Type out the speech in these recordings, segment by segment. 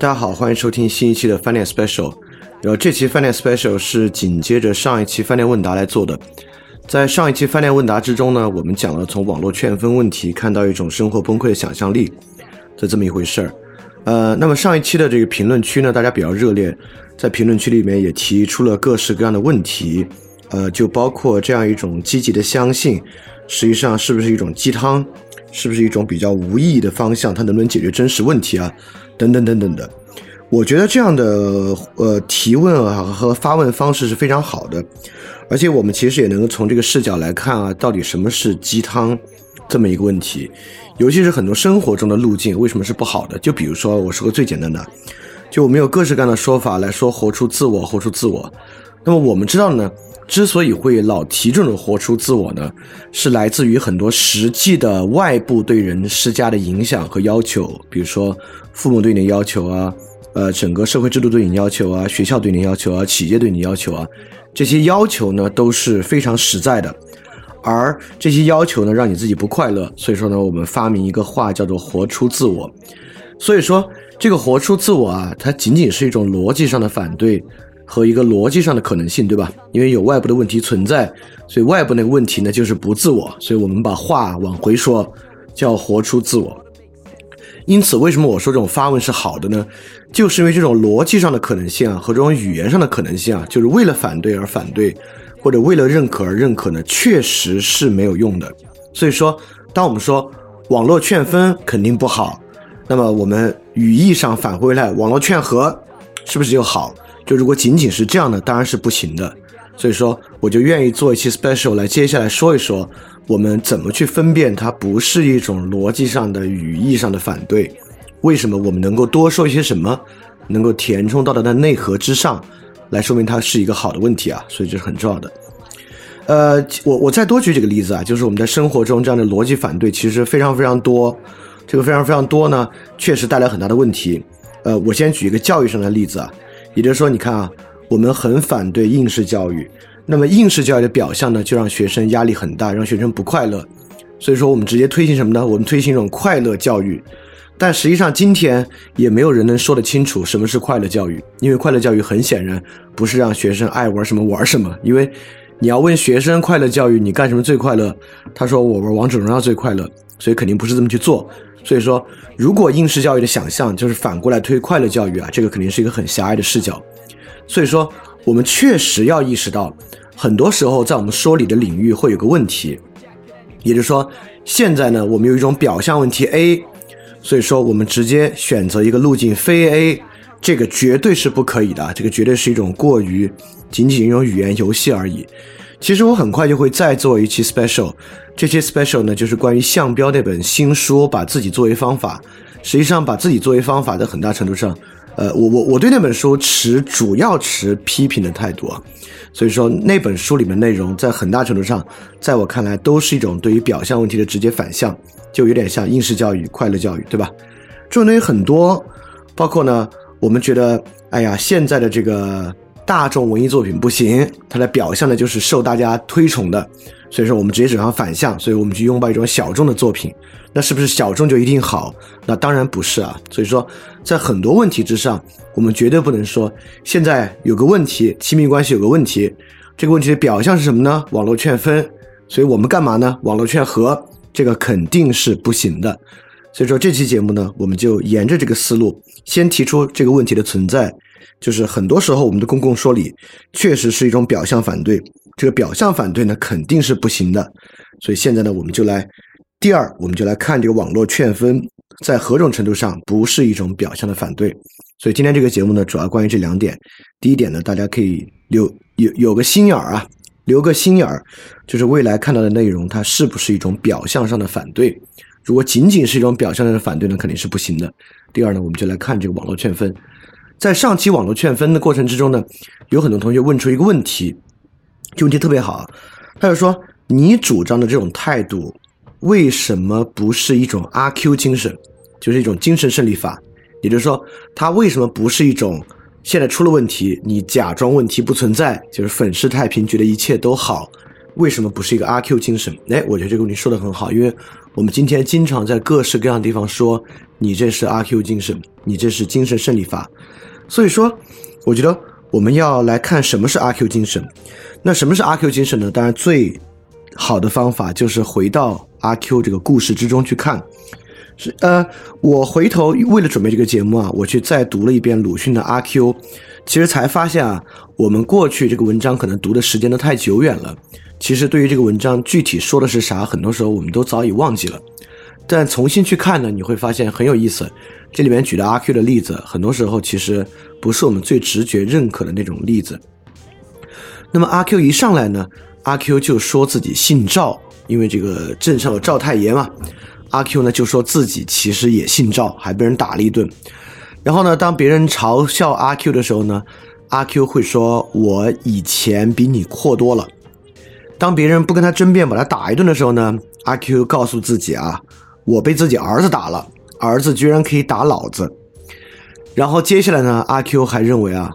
大家好，欢迎收听新一期的饭店 special。然后这期饭店 special 是紧接着上一期饭店问答来做的。在上一期饭店问答之中呢，我们讲了从网络劝分问题看到一种生活崩溃的想象力的这么一回事儿。呃，那么上一期的这个评论区呢，大家比较热烈，在评论区里面也提出了各式各样的问题，呃，就包括这样一种积极的相信，实际上是不是一种鸡汤，是不是一种比较无意义的方向，它能不能解决真实问题啊，等等等等的。我觉得这样的呃提问啊和发问方式是非常好的，而且我们其实也能够从这个视角来看啊，到底什么是鸡汤这么一个问题，尤其是很多生活中的路径为什么是不好的？就比如说，我说个最简单的，就我们有各式各样的说法来说活出自我，活出自我。那么我们知道呢，之所以会老提这种活出自我呢，是来自于很多实际的外部对人施加的影响和要求，比如说父母对你的要求啊。呃，整个社会制度对你要求啊，学校对你要求啊，企业对你要求啊，这些要求呢都是非常实在的，而这些要求呢让你自己不快乐，所以说呢，我们发明一个话叫做“活出自我”。所以说，这个“活出自我”啊，它仅仅是一种逻辑上的反对和一个逻辑上的可能性，对吧？因为有外部的问题存在，所以外部那个问题呢就是不自我，所以我们把话往回说，叫“活出自我”。因此，为什么我说这种发问是好的呢？就是因为这种逻辑上的可能性啊，和这种语言上的可能性啊，就是为了反对而反对，或者为了认可而认可呢，确实是没有用的。所以说，当我们说网络劝分肯定不好，那么我们语义上返回来，网络劝和是不是就好？就如果仅仅是这样的，当然是不行的。所以说，我就愿意做一期 special 来接下来说一说。我们怎么去分辨它不是一种逻辑上的、语义上的反对？为什么我们能够多说一些什么，能够填充到它的内核之上，来说明它是一个好的问题啊？所以这是很重要的。呃，我我再多举几个例子啊，就是我们在生活中这样的逻辑反对其实非常非常多，这个非常非常多呢，确实带来很大的问题。呃，我先举一个教育上的例子啊，也就是说，你看啊，我们很反对应试教育。那么应试教育的表象呢，就让学生压力很大，让学生不快乐。所以说，我们直接推行什么呢？我们推行一种快乐教育。但实际上，今天也没有人能说得清楚什么是快乐教育，因为快乐教育很显然不是让学生爱玩什么玩什么。因为你要问学生快乐教育，你干什么最快乐？他说我玩王者荣耀最快乐，所以肯定不是这么去做。所以说，如果应试教育的想象就是反过来推快乐教育啊，这个肯定是一个很狭隘的视角。所以说。我们确实要意识到，很多时候在我们说理的领域会有个问题，也就是说，现在呢，我们有一种表象问题 A，所以说我们直接选择一个路径非 A，这个绝对是不可以的，这个绝对是一种过于仅仅一种语言游戏而已。其实我很快就会再做一期 special，这期 special 呢就是关于项标那本新书，把自己作为方法，实际上把自己作为方法，在很大程度上。呃，我我我对那本书持主要持批评的态度啊，所以说那本书里面内容在很大程度上，在我看来都是一种对于表象问题的直接反向，就有点像应试教育、快乐教育，对吧？这种东西很多，包括呢，我们觉得，哎呀，现在的这个大众文艺作品不行，它的表象呢就是受大家推崇的，所以说我们直接指向反向，所以我们去拥抱一种小众的作品。那是不是小众就一定好？那当然不是啊。所以说，在很多问题之上，我们绝对不能说现在有个问题，亲密关系有个问题，这个问题的表象是什么呢？网络劝分，所以我们干嘛呢？网络劝和，这个肯定是不行的。所以说这期节目呢，我们就沿着这个思路，先提出这个问题的存在，就是很多时候我们的公共说理确实是一种表象反对，这个表象反对呢肯定是不行的。所以现在呢，我们就来第二，我们就来看这个网络劝分在何种程度上不是一种表象的反对。所以今天这个节目呢，主要关于这两点。第一点呢，大家可以留有有个心眼儿啊，留个心眼儿，就是未来看到的内容它是不是一种表象上的反对。如果仅仅是一种表象上的反对呢，肯定是不行的。第二呢，我们就来看这个网络劝分。在上期网络劝分的过程之中呢，有很多同学问出一个问题，这问题特别好，他就说：你主张的这种态度，为什么不是一种阿 Q 精神，就是一种精神胜利法？也就是说，它为什么不是一种现在出了问题，你假装问题不存在，就是粉饰太平，觉得一切都好？为什么不是一个阿 Q 精神？哎，我觉得这个问题说的很好，因为我们今天经常在各式各样的地方说，你这是阿 Q 精神，你这是精神胜利法。所以说，我觉得我们要来看什么是阿 Q 精神。那什么是阿 Q 精神呢？当然，最好的方法就是回到阿 Q 这个故事之中去看。是呃，我回头为了准备这个节目啊，我去再读了一遍鲁迅的阿 Q，其实才发现啊，我们过去这个文章可能读的时间都太久远了。其实对于这个文章具体说的是啥，很多时候我们都早已忘记了。但重新去看呢，你会发现很有意思。这里面举的阿 Q 的例子，很多时候其实不是我们最直觉认可的那种例子。那么阿 Q 一上来呢，阿 Q 就说自己姓赵，因为这个镇上有赵太爷嘛。阿 Q 呢就说自己其实也姓赵，还被人打了一顿。然后呢，当别人嘲笑阿 Q 的时候呢，阿 Q 会说：“我以前比你阔多了。”当别人不跟他争辩，把他打一顿的时候呢，阿 Q 告诉自己啊：“我被自己儿子打了。”儿子居然可以打老子，然后接下来呢？阿 Q 还认为啊，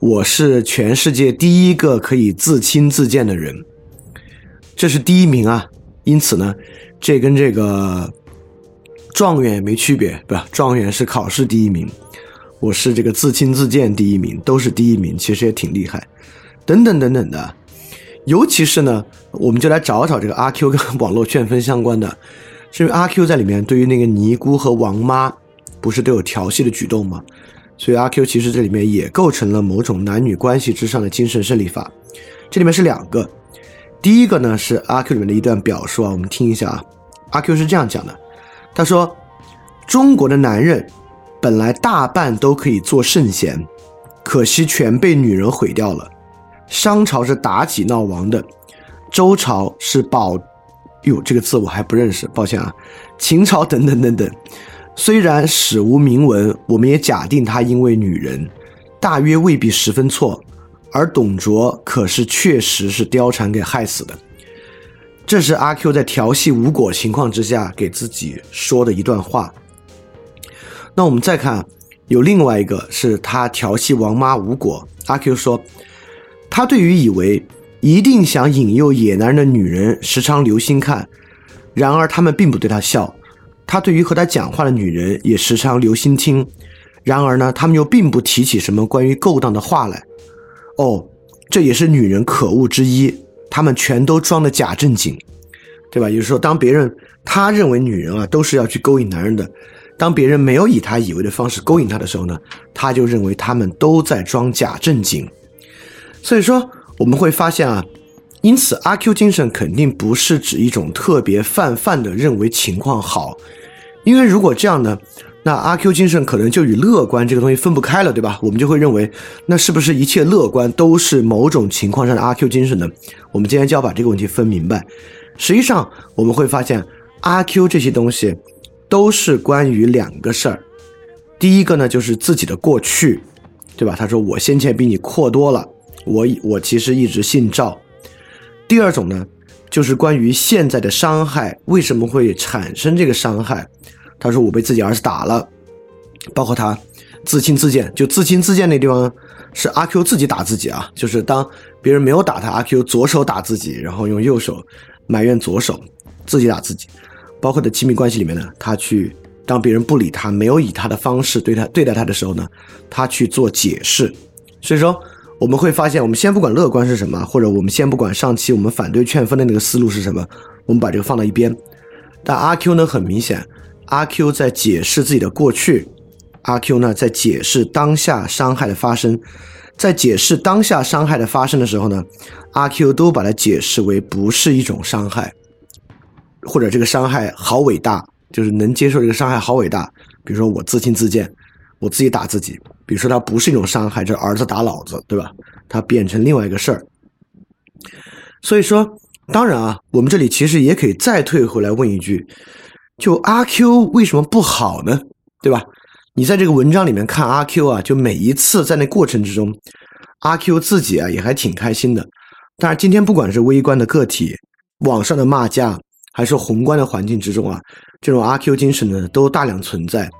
我是全世界第一个可以自轻自贱的人，这是第一名啊。因此呢，这跟这个状元没区别，对吧？状元是考试第一名，我是这个自轻自贱第一名，都是第一名，其实也挺厉害。等等等等的，尤其是呢，我们就来找找这个阿 Q 跟网络劝分相关的。是因为阿 Q 在里面对于那个尼姑和王妈，不是都有调戏的举动吗？所以阿 Q 其实这里面也构成了某种男女关系之上的精神胜利法。这里面是两个，第一个呢是阿 Q 里面的一段表述啊，我们听一下啊。阿 Q 是这样讲的，他说：“中国的男人本来大半都可以做圣贤，可惜全被女人毁掉了。商朝是妲己闹亡的，周朝是保。”哟，这个字我还不认识，抱歉啊。秦朝等等等等，虽然史无明文，我们也假定他因为女人，大约未必十分错。而董卓可是确实是貂蝉给害死的。这是阿 Q 在调戏无果情况之下给自己说的一段话。那我们再看，有另外一个是他调戏王妈无果，阿 Q 说，他对于以为。一定想引诱野男人的女人时常留心看，然而他们并不对他笑。他对于和他讲话的女人也时常留心听，然而呢，他们又并不提起什么关于勾当的话来。哦，这也是女人可恶之一，他们全都装的假正经，对吧？有时候，当别人他认为女人啊都是要去勾引男人的，当别人没有以他以为的方式勾引他的时候呢，他就认为他们都在装假正经。所以说。我们会发现啊，因此阿 Q 精神肯定不是指一种特别泛泛的认为情况好，因为如果这样呢，那阿 Q 精神可能就与乐观这个东西分不开了，对吧？我们就会认为，那是不是一切乐观都是某种情况上的阿 Q 精神呢？我们今天就要把这个问题分明白。实际上，我们会发现阿 Q 这些东西都是关于两个事儿，第一个呢就是自己的过去，对吧？他说我先前比你阔多了。我我其实一直姓赵。第二种呢，就是关于现在的伤害为什么会产生这个伤害。他说我被自己儿子打了，包括他自轻自贱，就自轻自贱那地方是阿 Q 自己打自己啊，就是当别人没有打他，阿 Q 左手打自己，然后用右手埋怨左手，自己打自己。包括在亲密关系里面呢，他去当别人不理他，没有以他的方式对他对待他的时候呢，他去做解释。所以说。我们会发现，我们先不管乐观是什么，或者我们先不管上期我们反对劝分的那个思路是什么，我们把这个放到一边。但阿 Q 呢，很明显，阿 Q 在解释自己的过去，阿 Q 呢在解释当下伤害的发生，在解释当下伤害的发生的时候呢，阿 Q 都把它解释为不是一种伤害，或者这个伤害好伟大，就是能接受这个伤害好伟大。比如说我自轻自贱，我自己打自己。比如说他不是一种伤害，这儿子打老子，对吧？他变成另外一个事儿。所以说，当然啊，我们这里其实也可以再退回来问一句：就阿 Q 为什么不好呢？对吧？你在这个文章里面看阿 Q 啊，就每一次在那过程之中，阿 Q 自己啊也还挺开心的。但是今天不管是微观的个体、网上的骂架，还是宏观的环境之中啊，这种阿 Q 精神呢都大量存在。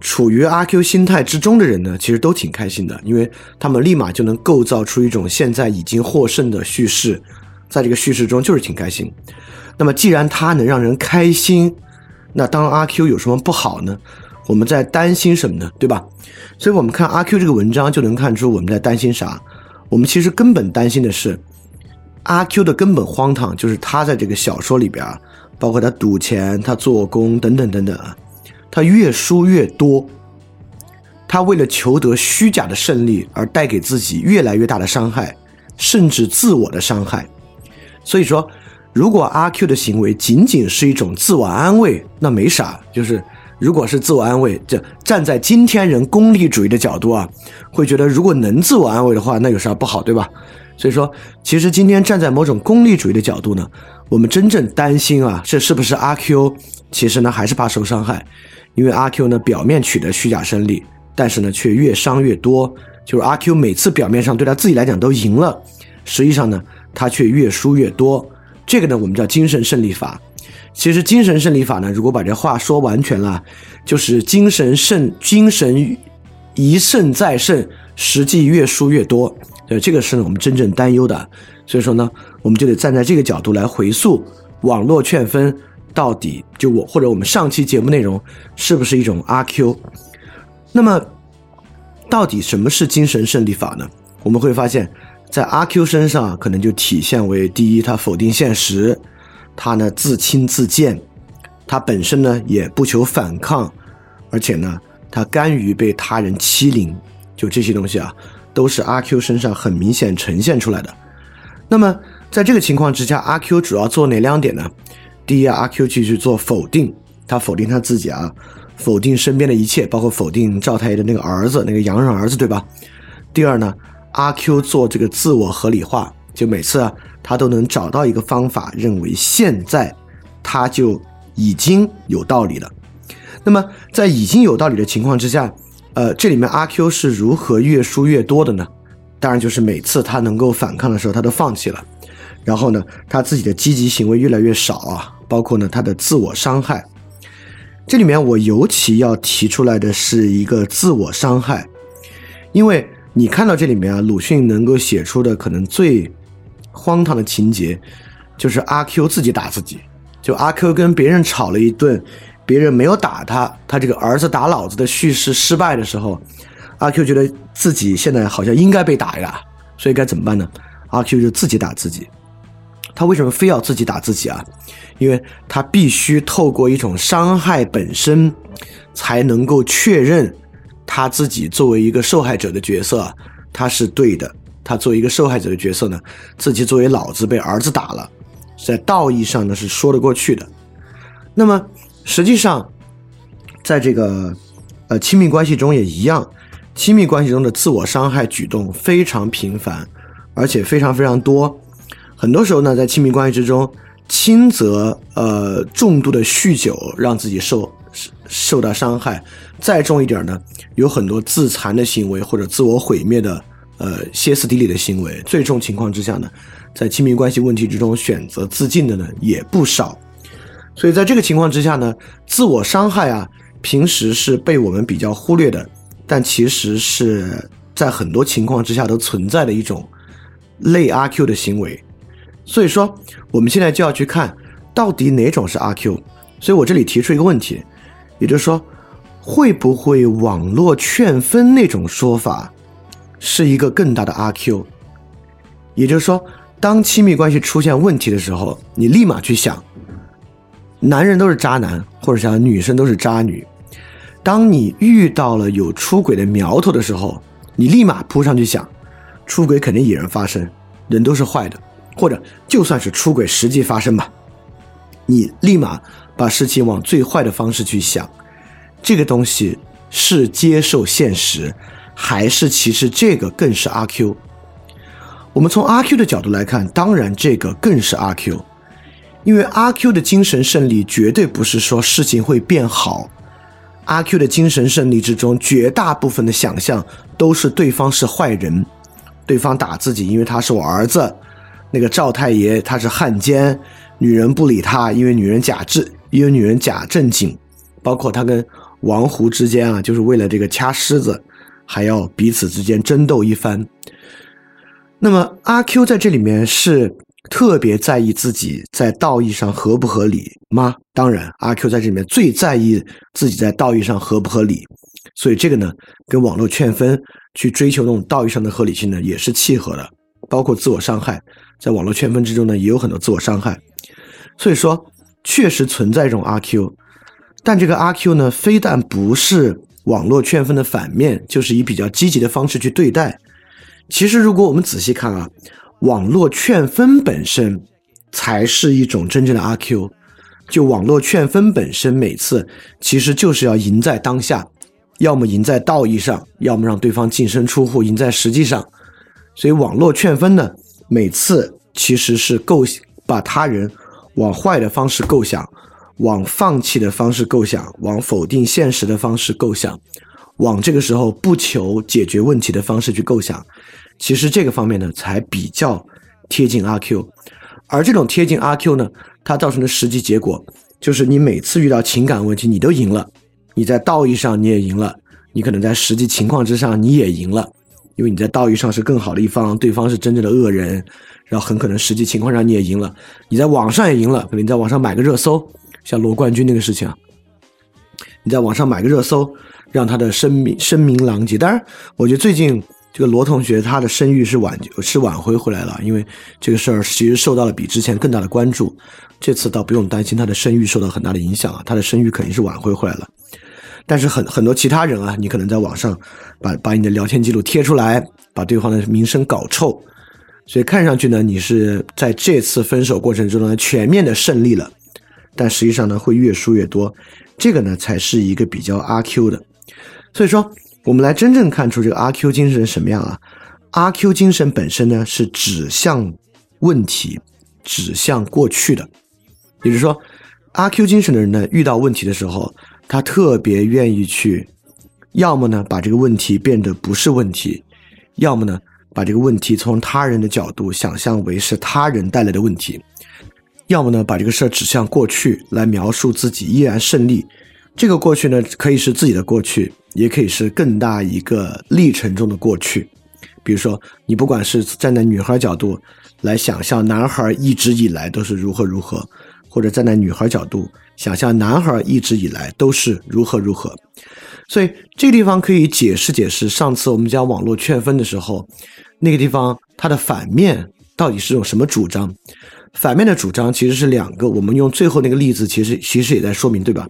处于阿 Q 心态之中的人呢，其实都挺开心的，因为他们立马就能构造出一种现在已经获胜的叙事，在这个叙事中就是挺开心。那么既然他能让人开心，那当阿 Q 有什么不好呢？我们在担心什么呢？对吧？所以我们看阿 Q 这个文章就能看出我们在担心啥。我们其实根本担心的是阿 Q 的根本荒唐，就是他在这个小说里边，包括他赌钱、他做工等等等等啊。他越输越多，他为了求得虚假的胜利而带给自己越来越大的伤害，甚至自我的伤害。所以说，如果阿 Q 的行为仅仅是一种自我安慰，那没啥。就是如果是自我安慰，这站在今天人功利主义的角度啊，会觉得如果能自我安慰的话，那有啥不好，对吧？所以说，其实今天站在某种功利主义的角度呢，我们真正担心啊，这是不是阿 Q？其实呢，还是怕受伤害。因为阿 Q 呢，表面取得虚假胜利，但是呢，却越伤越多。就是阿 Q 每次表面上对他自己来讲都赢了，实际上呢，他却越输越多。这个呢，我们叫精神胜利法。其实精神胜利法呢，如果把这话说完全了，就是精神胜，精神一胜再胜，实际越输越多。呃，这个是呢我们真正担忧的。所以说呢，我们就得站在这个角度来回溯网络劝分。到底就我或者我们上期节目内容是不是一种阿 Q？那么到底什么是精神胜利法呢？我们会发现，在阿 Q 身上可能就体现为：第一，他否定现实；他呢自轻自贱；他本身呢也不求反抗，而且呢他甘于被他人欺凌。就这些东西啊，都是阿 Q 身上很明显呈现出来的。那么在这个情况之下，阿 Q 主要做哪两点呢？第一，阿 Q 继续做否定，他否定他自己啊，否定身边的一切，包括否定赵太爷的那个儿子，那个洋人儿子，对吧？第二呢，阿 Q 做这个自我合理化，就每次啊，他都能找到一个方法，认为现在他就已经有道理了。那么在已经有道理的情况之下，呃，这里面阿 Q 是如何越输越多的呢？当然就是每次他能够反抗的时候，他都放弃了，然后呢，他自己的积极行为越来越少啊。包括呢，他的自我伤害，这里面我尤其要提出来的是一个自我伤害，因为你看到这里面啊，鲁迅能够写出的可能最荒唐的情节，就是阿 Q 自己打自己，就阿 Q 跟别人吵了一顿，别人没有打他，他这个儿子打老子的叙事失败的时候，阿 Q 觉得自己现在好像应该被打呀，所以该怎么办呢？阿 Q 就自己打自己。他为什么非要自己打自己啊？因为他必须透过一种伤害本身，才能够确认他自己作为一个受害者的角色，他是对的。他作为一个受害者的角色呢，自己作为老子被儿子打了，在道义上呢是说得过去的。那么实际上，在这个呃亲密关系中也一样，亲密关系中的自我伤害举动非常频繁，而且非常非常多。很多时候呢，在亲密关系之中，轻则呃重度的酗酒让自己受受到伤害，再重一点呢，有很多自残的行为或者自我毁灭的呃歇斯底里的行为。最重情况之下呢，在亲密关系问题之中选择自尽的呢也不少。所以在这个情况之下呢，自我伤害啊，平时是被我们比较忽略的，但其实是在很多情况之下都存在的一种类阿 Q 的行为。所以说，我们现在就要去看，到底哪种是阿 Q。所以我这里提出一个问题，也就是说，会不会网络劝分那种说法，是一个更大的阿 Q？也就是说，当亲密关系出现问题的时候，你立马去想，男人都是渣男，或者想女生都是渣女。当你遇到了有出轨的苗头的时候，你立马扑上去想，出轨肯定已然发生，人都是坏的，或者就算是出轨实际发生吧，你立马把事情往最坏的方式去想，这个东西是接受现实，还是其实这个更是阿 Q？我们从阿 Q 的角度来看，当然这个更是阿 Q，因为阿 Q 的精神胜利绝对不是说事情会变好。阿 Q 的精神胜利之中，绝大部分的想象都是对方是坏人，对方打自己，因为他是我儿子。那个赵太爷他是汉奸，女人不理他，因为女人假正，因为女人假正经。包括他跟王胡之间啊，就是为了这个掐狮子，还要彼此之间争斗一番。那么阿 Q 在这里面是。特别在意自己在道义上合不合理吗？当然，阿 Q 在这里面最在意自己在道义上合不合理，所以这个呢，跟网络劝分去追求那种道义上的合理性呢，也是契合的。包括自我伤害，在网络劝分之中呢，也有很多自我伤害。所以说，确实存在这种阿 Q，但这个阿 Q 呢，非但不是网络劝分的反面，就是以比较积极的方式去对待。其实，如果我们仔细看啊。网络劝分本身才是一种真正的阿 Q，就网络劝分本身，每次其实就是要赢在当下，要么赢在道义上，要么让对方净身出户，赢在实际上。所以网络劝分呢，每次其实是构把他人往坏的方式构想，往放弃的方式构想，往否定现实的方式构想，往这个时候不求解决问题的方式去构想。其实这个方面呢，才比较贴近阿 Q，而这种贴近阿 Q 呢，它造成的实际结果就是你每次遇到情感问题，你都赢了，你在道义上你也赢了，你可能在实际情况之上你也赢了，因为你在道义上是更好的一方，对方是真正的恶人，然后很可能实际情况上你也赢了，你在网上也赢了，可能你在网上买个热搜，像罗冠军那个事情，你在网上买个热搜，让他的声名声名狼藉。当然，我觉得最近。这个罗同学他的声誉是挽是挽回回来了，因为这个事儿其实受到了比之前更大的关注。这次倒不用担心他的声誉受到很大的影响啊，他的声誉肯定是挽回回来了。但是很很多其他人啊，你可能在网上把把你的聊天记录贴出来，把对方的名声搞臭，所以看上去呢，你是在这次分手过程中呢全面的胜利了，但实际上呢会越输越多，这个呢才是一个比较阿 Q 的，所以说。我们来真正看出这个阿 Q 精神什么样啊？阿 Q 精神本身呢是指向问题、指向过去的，也就是说，阿 Q 精神的人呢遇到问题的时候，他特别愿意去，要么呢把这个问题变得不是问题，要么呢把这个问题从他人的角度想象为是他人带来的问题，要么呢把这个事儿指向过去来描述自己依然胜利。这个过去呢可以是自己的过去。也可以是更大一个历程中的过去，比如说，你不管是站在女孩角度来想象男孩一直以来都是如何如何，或者站在女孩角度想象男孩一直以来都是如何如何，所以这个地方可以解释解释上次我们讲网络劝分的时候，那个地方它的反面到底是种什么主张？反面的主张其实是两个，我们用最后那个例子，其实其实也在说明，对吧？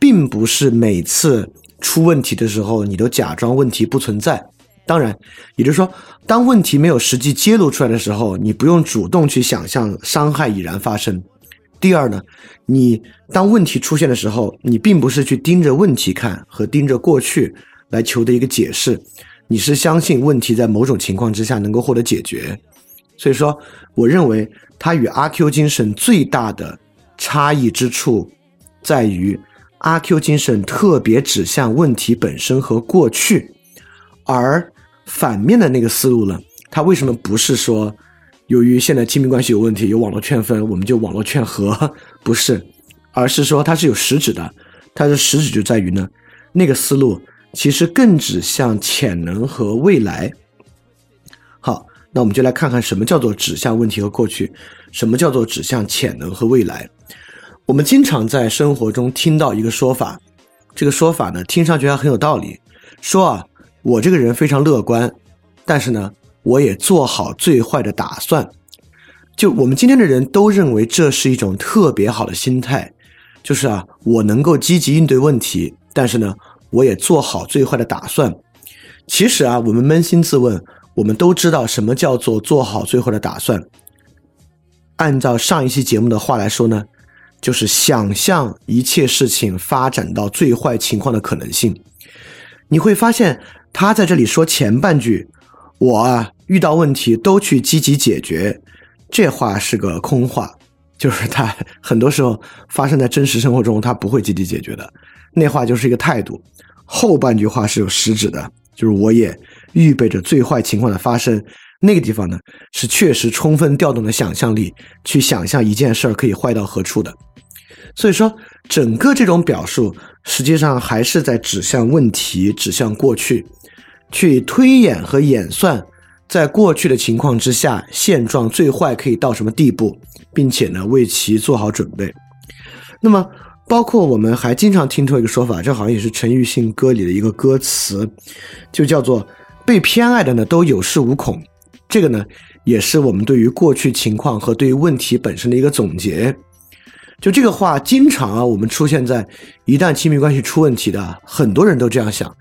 并不是每次。出问题的时候，你都假装问题不存在。当然，也就是说，当问题没有实际揭露出来的时候，你不用主动去想象伤害已然发生。第二呢，你当问题出现的时候，你并不是去盯着问题看和盯着过去来求的一个解释，你是相信问题在某种情况之下能够获得解决。所以说，我认为它与阿 Q 精神最大的差异之处在于。阿 Q 精神特别指向问题本身和过去，而反面的那个思路呢？他为什么不是说，由于现在亲密关系有问题，有网络劝分，我们就网络劝和？不是，而是说它是有实质的。它的实质就在于呢，那个思路其实更指向潜能和未来。好，那我们就来看看什么叫做指向问题和过去，什么叫做指向潜能和未来。我们经常在生活中听到一个说法，这个说法呢，听上去还很有道理。说啊，我这个人非常乐观，但是呢，我也做好最坏的打算。就我们今天的人都认为这是一种特别好的心态，就是啊，我能够积极应对问题，但是呢，我也做好最坏的打算。其实啊，我们扪心自问，我们都知道什么叫做做好最坏的打算。按照上一期节目的话来说呢，就是想象一切事情发展到最坏情况的可能性。你会发现，他在这里说前半句，我啊遇到问题都去积极解决，这话是个空话，就是他很多时候发生在真实生活中，他不会积极解决的，那话就是一个态度。后半句话是有实质的，就是我也预备着最坏情况的发生。那个地方呢，是确实充分调动了想象力，去想象一件事儿可以坏到何处的。所以说，整个这种表述实际上还是在指向问题，指向过去，去推演和演算，在过去的情况之下，现状最坏可以到什么地步，并且呢，为其做好准备。那么，包括我们还经常听到一个说法，这好像也是陈奕迅歌里的一个歌词，就叫做“被偏爱的呢都有恃无恐”。这个呢，也是我们对于过去情况和对于问题本身的一个总结。就这个话，经常啊，我们出现在一旦亲密关系出问题的，很多人都这样想：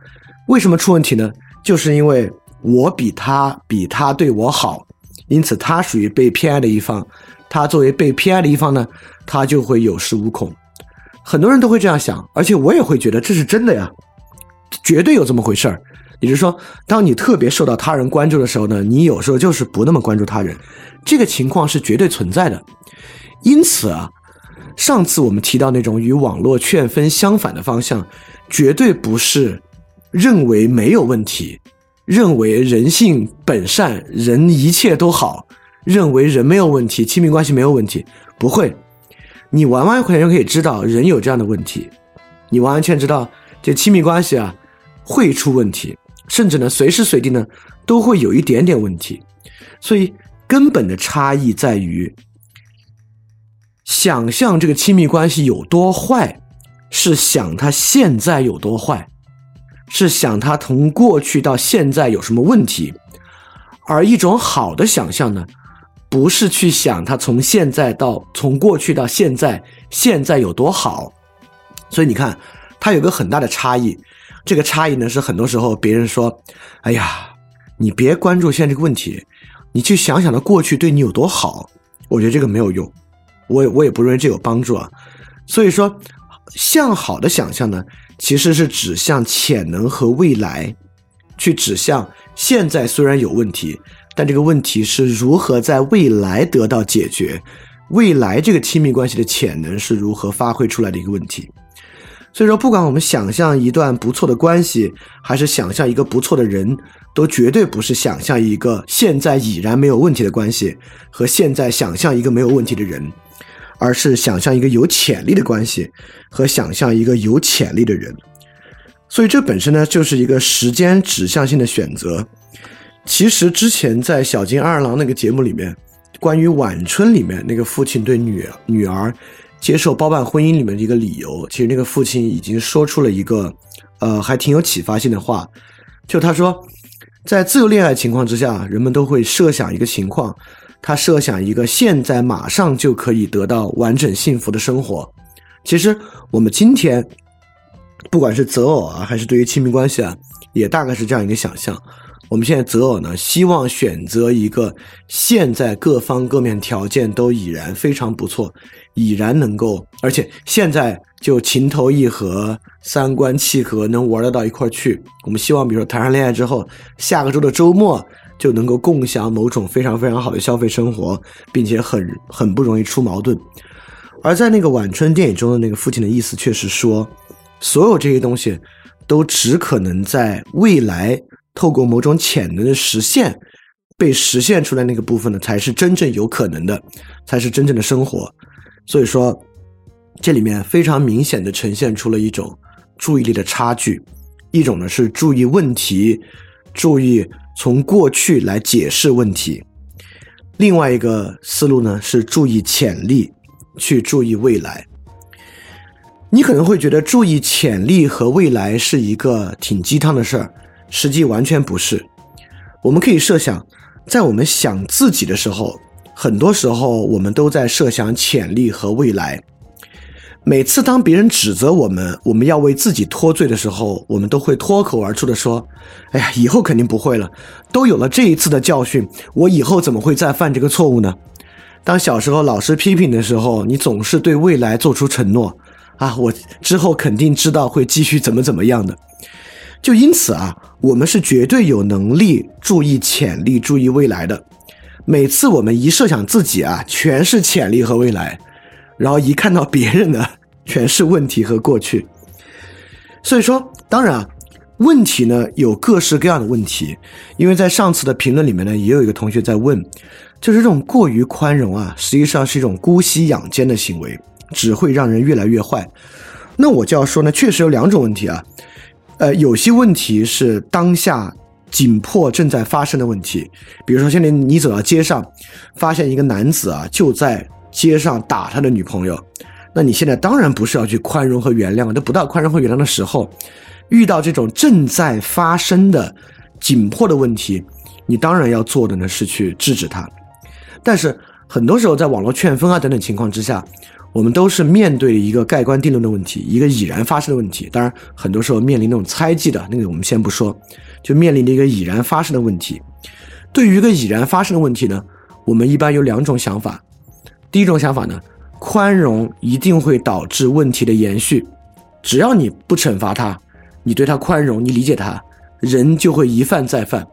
为什么出问题呢？就是因为我比他比他对我好，因此他属于被偏爱的一方。他作为被偏爱的一方呢，他就会有恃无恐。很多人都会这样想，而且我也会觉得这是真的呀，绝对有这么回事儿。也就是说，当你特别受到他人关注的时候呢，你有时候就是不那么关注他人，这个情况是绝对存在的。因此啊，上次我们提到那种与网络劝分相反的方向，绝对不是认为没有问题，认为人性本善，人一切都好，认为人没有问题，亲密关系没有问题，不会。你完完全全可以知道人有这样的问题，你完完全知道这亲密关系啊会出问题。甚至呢，随时随地呢，都会有一点点问题，所以根本的差异在于，想象这个亲密关系有多坏，是想他现在有多坏，是想他从过去到现在有什么问题，而一种好的想象呢，不是去想他从现在到从过去到现在现在有多好，所以你看，它有个很大的差异。这个差异呢，是很多时候别人说：“哎呀，你别关注现在这个问题，你去想想他过去对你有多好。”我觉得这个没有用，我也我也不认为这有帮助啊。所以说，向好的想象呢，其实是指向潜能和未来，去指向现在虽然有问题，但这个问题是如何在未来得到解决，未来这个亲密关系的潜能是如何发挥出来的一个问题。所以说，不管我们想象一段不错的关系，还是想象一个不错的人，都绝对不是想象一个现在已然没有问题的关系和现在想象一个没有问题的人，而是想象一个有潜力的关系和想象一个有潜力的人。所以这本身呢，就是一个时间指向性的选择。其实之前在小金二郎那个节目里面，关于晚春里面那个父亲对女女儿。接受包办婚姻里面的一个理由，其实那个父亲已经说出了一个，呃，还挺有启发性的话。就他说，在自由恋爱情况之下，人们都会设想一个情况，他设想一个现在马上就可以得到完整幸福的生活。其实我们今天，不管是择偶啊，还是对于亲密关系啊，也大概是这样一个想象。我们现在择偶呢，希望选择一个现在各方各面条件都已然非常不错，已然能够，而且现在就情投意合、三观契合，能玩得到一块去。我们希望，比如说谈上恋爱之后，下个周的周末就能够共享某种非常非常好的消费生活，并且很很不容易出矛盾。而在那个晚春电影中的那个父亲的意思，却是说，所有这些东西都只可能在未来。透过某种潜能的实现，被实现出来那个部分呢，才是真正有可能的，才是真正的生活。所以说，这里面非常明显的呈现出了一种注意力的差距，一种呢是注意问题，注意从过去来解释问题；另外一个思路呢是注意潜力，去注意未来。你可能会觉得注意潜力和未来是一个挺鸡汤的事儿。实际完全不是。我们可以设想，在我们想自己的时候，很多时候我们都在设想潜力和未来。每次当别人指责我们，我们要为自己脱罪的时候，我们都会脱口而出的说：“哎呀，以后肯定不会了，都有了这一次的教训，我以后怎么会再犯这个错误呢？”当小时候老师批评的时候，你总是对未来做出承诺：“啊，我之后肯定知道会继续怎么怎么样的。”就因此啊，我们是绝对有能力注意潜力、注意未来的。每次我们一设想自己啊，全是潜力和未来，然后一看到别人的，全是问题和过去。所以说，当然啊，问题呢有各式各样的问题。因为在上次的评论里面呢，也有一个同学在问，就是这种过于宽容啊，实际上是一种姑息养奸的行为，只会让人越来越坏。那我就要说呢，确实有两种问题啊。呃，有些问题是当下紧迫正在发生的问题，比如说现在你走到街上，发现一个男子啊就在街上打他的女朋友，那你现在当然不是要去宽容和原谅，都不到宽容和原谅的时候。遇到这种正在发生的紧迫的问题，你当然要做的呢是去制止他。但是很多时候在网络劝分啊等等情况之下。我们都是面对一个盖棺定论的问题，一个已然发生的问题。当然，很多时候面临那种猜忌的那个，我们先不说，就面临着一个已然发生的问题。对于一个已然发生的问题呢，我们一般有两种想法。第一种想法呢，宽容一定会导致问题的延续。只要你不惩罚他，你对他宽容，你理解他，人就会一犯再犯。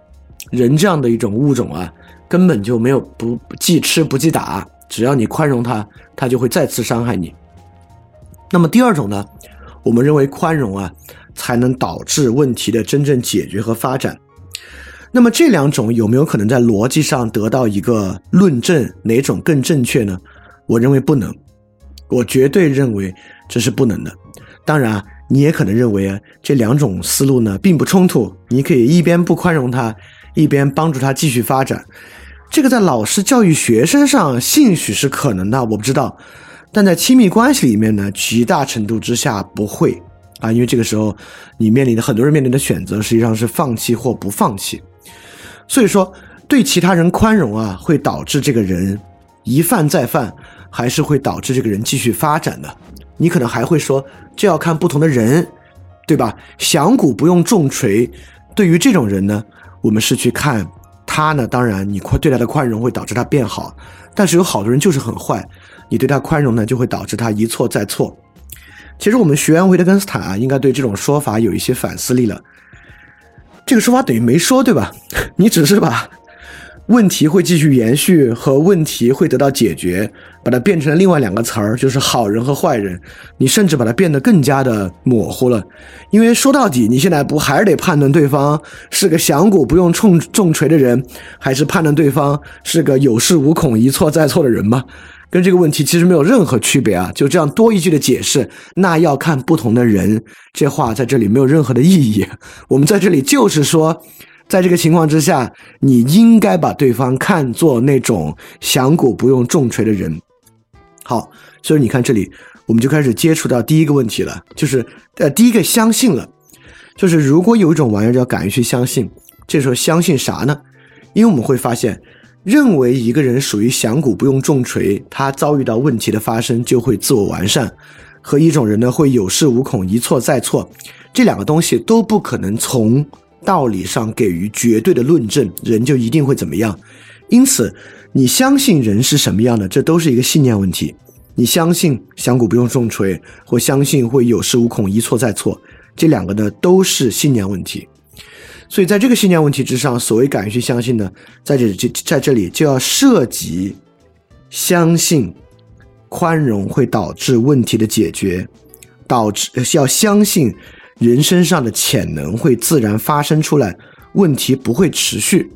人这样的一种物种啊，根本就没有不记吃不记打。只要你宽容他，他就会再次伤害你。那么第二种呢？我们认为宽容啊，才能导致问题的真正解决和发展。那么这两种有没有可能在逻辑上得到一个论证？哪种更正确呢？我认为不能，我绝对认为这是不能的。当然啊，你也可能认为啊，这两种思路呢并不冲突，你可以一边不宽容他，一边帮助他继续发展。这个在老师教育学生上，兴许是可能的，我不知道。但在亲密关系里面呢，极大程度之下不会啊，因为这个时候你面临的很多人面临的选择实际上是放弃或不放弃。所以说，对其他人宽容啊，会导致这个人一犯再犯，还是会导致这个人继续发展的。你可能还会说，这要看不同的人，对吧？响鼓不用重锤。对于这种人呢，我们是去看。他呢？当然，你宽对他的宽容会导致他变好，但是有好多人就是很坏，你对他宽容呢，就会导致他一错再错。其实我们学员维特根斯坦啊，应该对这种说法有一些反思力了。这个说法等于没说，对吧？你只是把。问题会继续延续，和问题会得到解决，把它变成了另外两个词儿，就是好人和坏人。你甚至把它变得更加的模糊了，因为说到底，你现在不还是得判断对方是个响鼓不用重重锤的人，还是判断对方是个有恃无恐、一错再错的人吗？跟这个问题其实没有任何区别啊！就这样多一句的解释，那要看不同的人。这话在这里没有任何的意义。我们在这里就是说。在这个情况之下，你应该把对方看作那种响鼓不用重锤的人。好，所以你看这里，我们就开始接触到第一个问题了，就是呃，第一个相信了，就是如果有一种玩意儿叫敢于去相信，这时候相信啥呢？因为我们会发现，认为一个人属于响鼓不用重锤，他遭遇到问题的发生就会自我完善，和一种人呢会有恃无恐、一错再错，这两个东西都不可能从。道理上给予绝对的论证，人就一定会怎么样？因此，你相信人是什么样的，这都是一个信念问题。你相信响鼓不用重锤，或相信会有恃无恐、一错再错，这两个呢都是信念问题。所以，在这个信念问题之上，所谓敢于去相信呢，在这就在这里就要涉及相信宽容会导致问题的解决，导致要相信。人身上的潜能会自然发生出来，问题不会持续。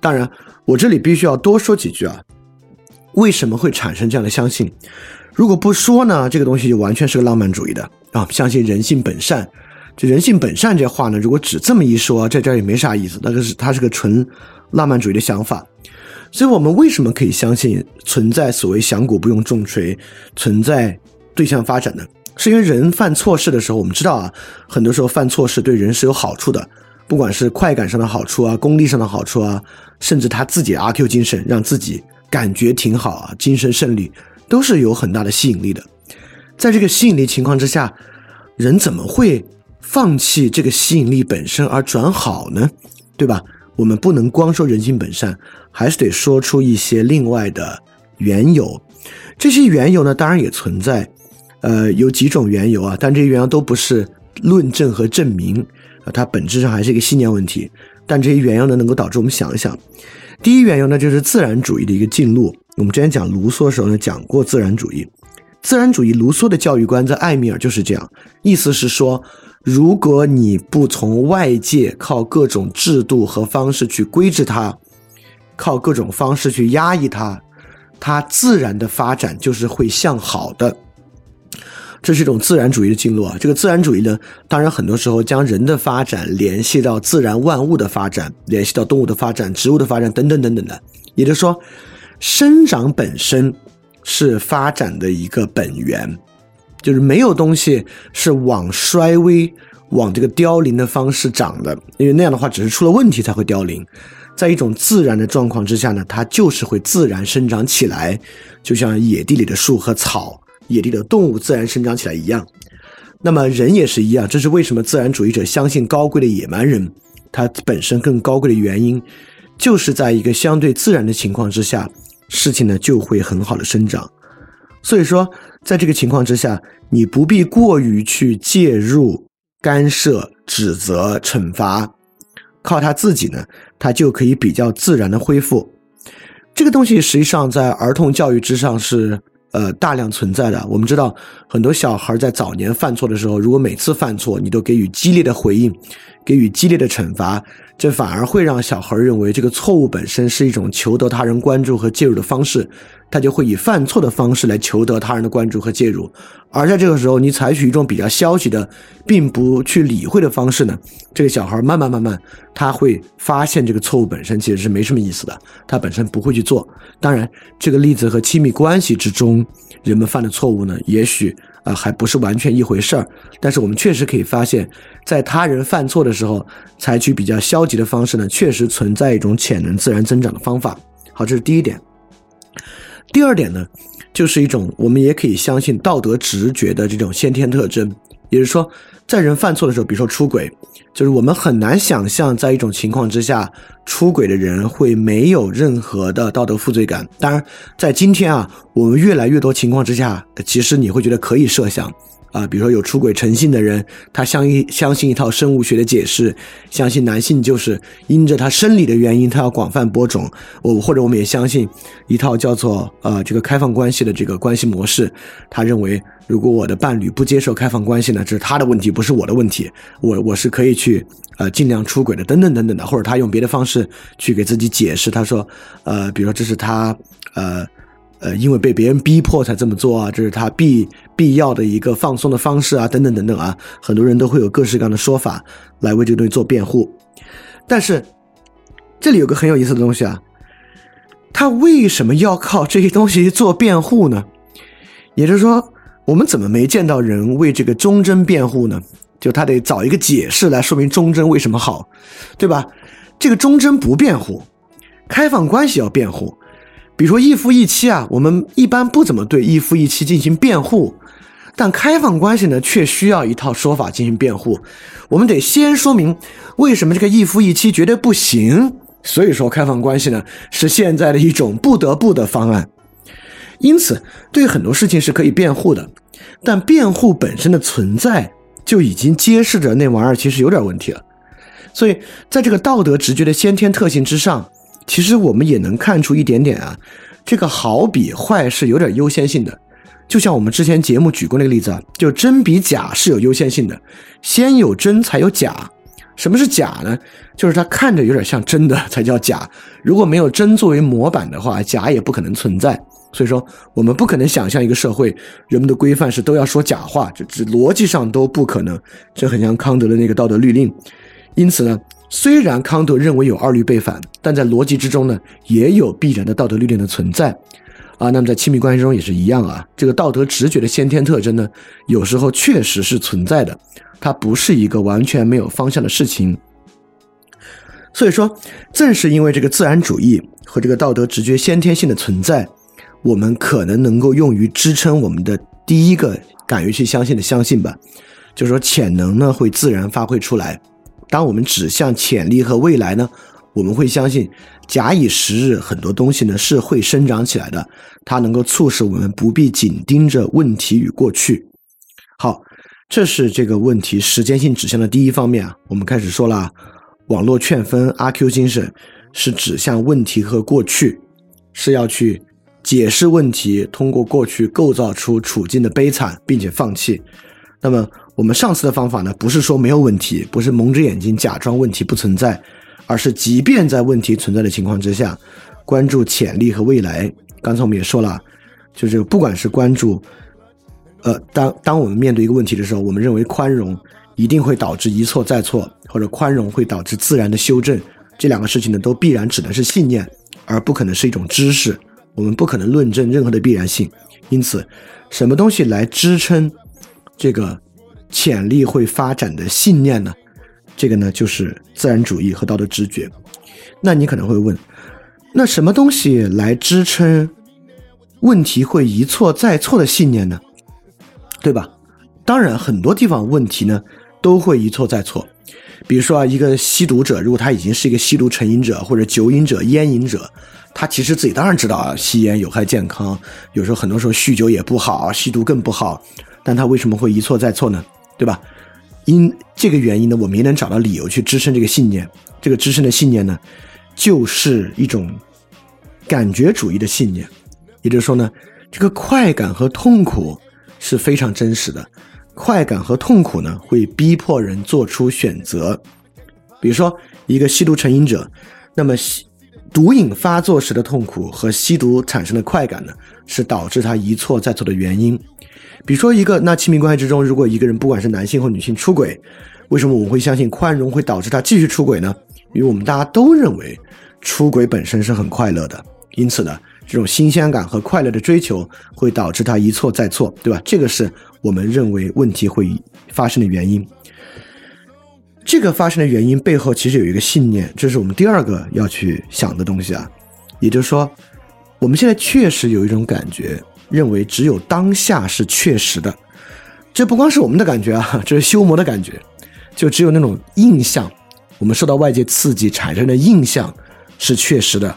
当然，我这里必须要多说几句啊。为什么会产生这样的相信？如果不说呢，这个东西就完全是个浪漫主义的啊。相信人性本善，这人性本善这话呢，如果只这么一说，在这儿也没啥意思。那个是它是个纯浪漫主义的想法。所以我们为什么可以相信存在所谓响鼓不用重锤，存在对象发展呢？是因为人犯错事的时候，我们知道啊，很多时候犯错事对人是有好处的，不管是快感上的好处啊，功利上的好处啊，甚至他自己阿 Q 精神，让自己感觉挺好啊，精神胜利都是有很大的吸引力的。在这个吸引力情况之下，人怎么会放弃这个吸引力本身而转好呢？对吧？我们不能光说人性本善，还是得说出一些另外的缘由。这些缘由呢，当然也存在，呃，有几种缘由啊，但这些缘由都不是论证和证明啊，它本质上还是一个信念问题。但这些缘由呢，能够导致我们想一想。第一缘由呢，就是自然主义的一个进路。我们之前讲卢梭的时候呢，讲过自然主义。自然主义，卢梭的教育观在艾米尔就是这样，意思是说，如果你不从外界靠各种制度和方式去规制它，靠各种方式去压抑它，它自然的发展就是会向好的。这是一种自然主义的进路啊。这个自然主义呢，当然很多时候将人的发展联系到自然万物的发展，联系到动物的发展、植物的发展等等等等的。也就是说，生长本身。是发展的一个本源，就是没有东西是往衰微、往这个凋零的方式长的，因为那样的话只是出了问题才会凋零。在一种自然的状况之下呢，它就是会自然生长起来，就像野地里的树和草、野地的动物自然生长起来一样。那么人也是一样，这是为什么自然主义者相信高贵的野蛮人，它本身更高贵的原因，就是在一个相对自然的情况之下。事情呢就会很好的生长，所以说，在这个情况之下，你不必过于去介入、干涉、指责、惩罚，靠他自己呢，他就可以比较自然的恢复。这个东西实际上在儿童教育之上是呃大量存在的。我们知道，很多小孩在早年犯错的时候，如果每次犯错你都给予激烈的回应，给予激烈的惩罚。这反而会让小孩认为这个错误本身是一种求得他人关注和介入的方式，他就会以犯错的方式来求得他人的关注和介入。而在这个时候，你采取一种比较消极的，并不去理会的方式呢，这个小孩慢慢慢慢他会发现这个错误本身其实是没什么意思的，他本身不会去做。当然，这个例子和亲密关系之中人们犯的错误呢，也许。啊，还不是完全一回事儿，但是我们确实可以发现，在他人犯错的时候，采取比较消极的方式呢，确实存在一种潜能自然增长的方法。好，这是第一点。第二点呢，就是一种我们也可以相信道德直觉的这种先天特征，也就是说，在人犯错的时候，比如说出轨。就是我们很难想象，在一种情况之下，出轨的人会没有任何的道德负罪感。当然，在今天啊，我们越来越多情况之下，其实你会觉得可以设想。啊，比如说有出轨成性的人，他相一相信一套生物学的解释，相信男性就是因着他生理的原因，他要广泛播种。我或者我们也相信一套叫做呃这个开放关系的这个关系模式。他认为，如果我的伴侣不接受开放关系呢，这是他的问题，不是我的问题。我我是可以去呃尽量出轨的，等等等等的。或者他用别的方式去给自己解释，他说，呃，比如说这是他呃。呃，因为被别人逼迫才这么做啊，这是他必必要的一个放松的方式啊，等等等等啊，很多人都会有各式各样的说法来为这个东西做辩护。但是这里有个很有意思的东西啊，他为什么要靠这些东西做辩护呢？也就是说，我们怎么没见到人为这个忠贞辩护呢？就他得找一个解释来说明忠贞为什么好，对吧？这个忠贞不辩护，开放关系要辩护。比如说一夫一妻啊，我们一般不怎么对一夫一妻进行辩护，但开放关系呢，却需要一套说法进行辩护。我们得先说明为什么这个一夫一妻绝对不行。所以说，开放关系呢是现在的一种不得不的方案。因此，对很多事情是可以辩护的，但辩护本身的存在就已经揭示着那玩意儿其实有点问题了。所以，在这个道德直觉的先天特性之上。其实我们也能看出一点点啊，这个好比坏是有点优先性的，就像我们之前节目举过那个例子啊，就真比假是有优先性的，先有真才有假。什么是假呢？就是它看着有点像真的才叫假。如果没有真作为模板的话，假也不可能存在。所以说，我们不可能想象一个社会人们的规范是都要说假话，这这逻辑上都不可能。这很像康德的那个道德律令。因此呢。虽然康德认为有二律背反，但在逻辑之中呢，也有必然的道德律令的存在，啊，那么在亲密关系中也是一样啊。这个道德直觉的先天特征呢，有时候确实是存在的，它不是一个完全没有方向的事情。所以说，正是因为这个自然主义和这个道德直觉先天性的存在，我们可能能够用于支撑我们的第一个敢于去相信的相信吧。就是说，潜能呢会自然发挥出来。当我们指向潜力和未来呢，我们会相信，假以时日，很多东西呢是会生长起来的。它能够促使我们不必紧盯着问题与过去。好，这是这个问题时间性指向的第一方面啊。我们开始说了，网络劝分阿 Q 精神是指向问题和过去，是要去解释问题，通过过去构造出处境的悲惨，并且放弃。那么。我们上次的方法呢，不是说没有问题，不是蒙着眼睛假装问题不存在，而是即便在问题存在的情况之下，关注潜力和未来。刚才我们也说了，就是不管是关注，呃，当当我们面对一个问题的时候，我们认为宽容一定会导致一错再错，或者宽容会导致自然的修正，这两个事情呢，都必然只能是信念，而不可能是一种知识。我们不可能论证任何的必然性。因此，什么东西来支撑这个？潜力会发展的信念呢？这个呢，就是自然主义和道德直觉。那你可能会问，那什么东西来支撑问题会一错再错的信念呢？对吧？当然，很多地方问题呢都会一错再错。比如说啊，一个吸毒者，如果他已经是一个吸毒成瘾者或者酒瘾者、烟瘾者，他其实自己当然知道啊，吸烟有害健康，有时候很多时候酗酒也不好，吸毒更不好。但他为什么会一错再错呢？对吧？因这个原因呢，我们也能找到理由去支撑这个信念。这个支撑的信念呢，就是一种感觉主义的信念。也就是说呢，这个快感和痛苦是非常真实的。快感和痛苦呢，会逼迫人做出选择。比如说，一个吸毒成瘾者，那么吸毒瘾发作时的痛苦和吸毒产生的快感呢，是导致他一错再错的原因。比如说，一个那亲密关系之中，如果一个人不管是男性或女性出轨，为什么我们会相信宽容会导致他继续出轨呢？因为我们大家都认为出轨本身是很快乐的，因此呢，这种新鲜感和快乐的追求会导致他一错再错，对吧？这个是我们认为问题会发生的原因。这个发生的原因背后其实有一个信念，这是我们第二个要去想的东西啊，也就是说，我们现在确实有一种感觉。认为只有当下是确实的，这不光是我们的感觉啊，这是修魔的感觉。就只有那种印象，我们受到外界刺激产生的印象是确实的，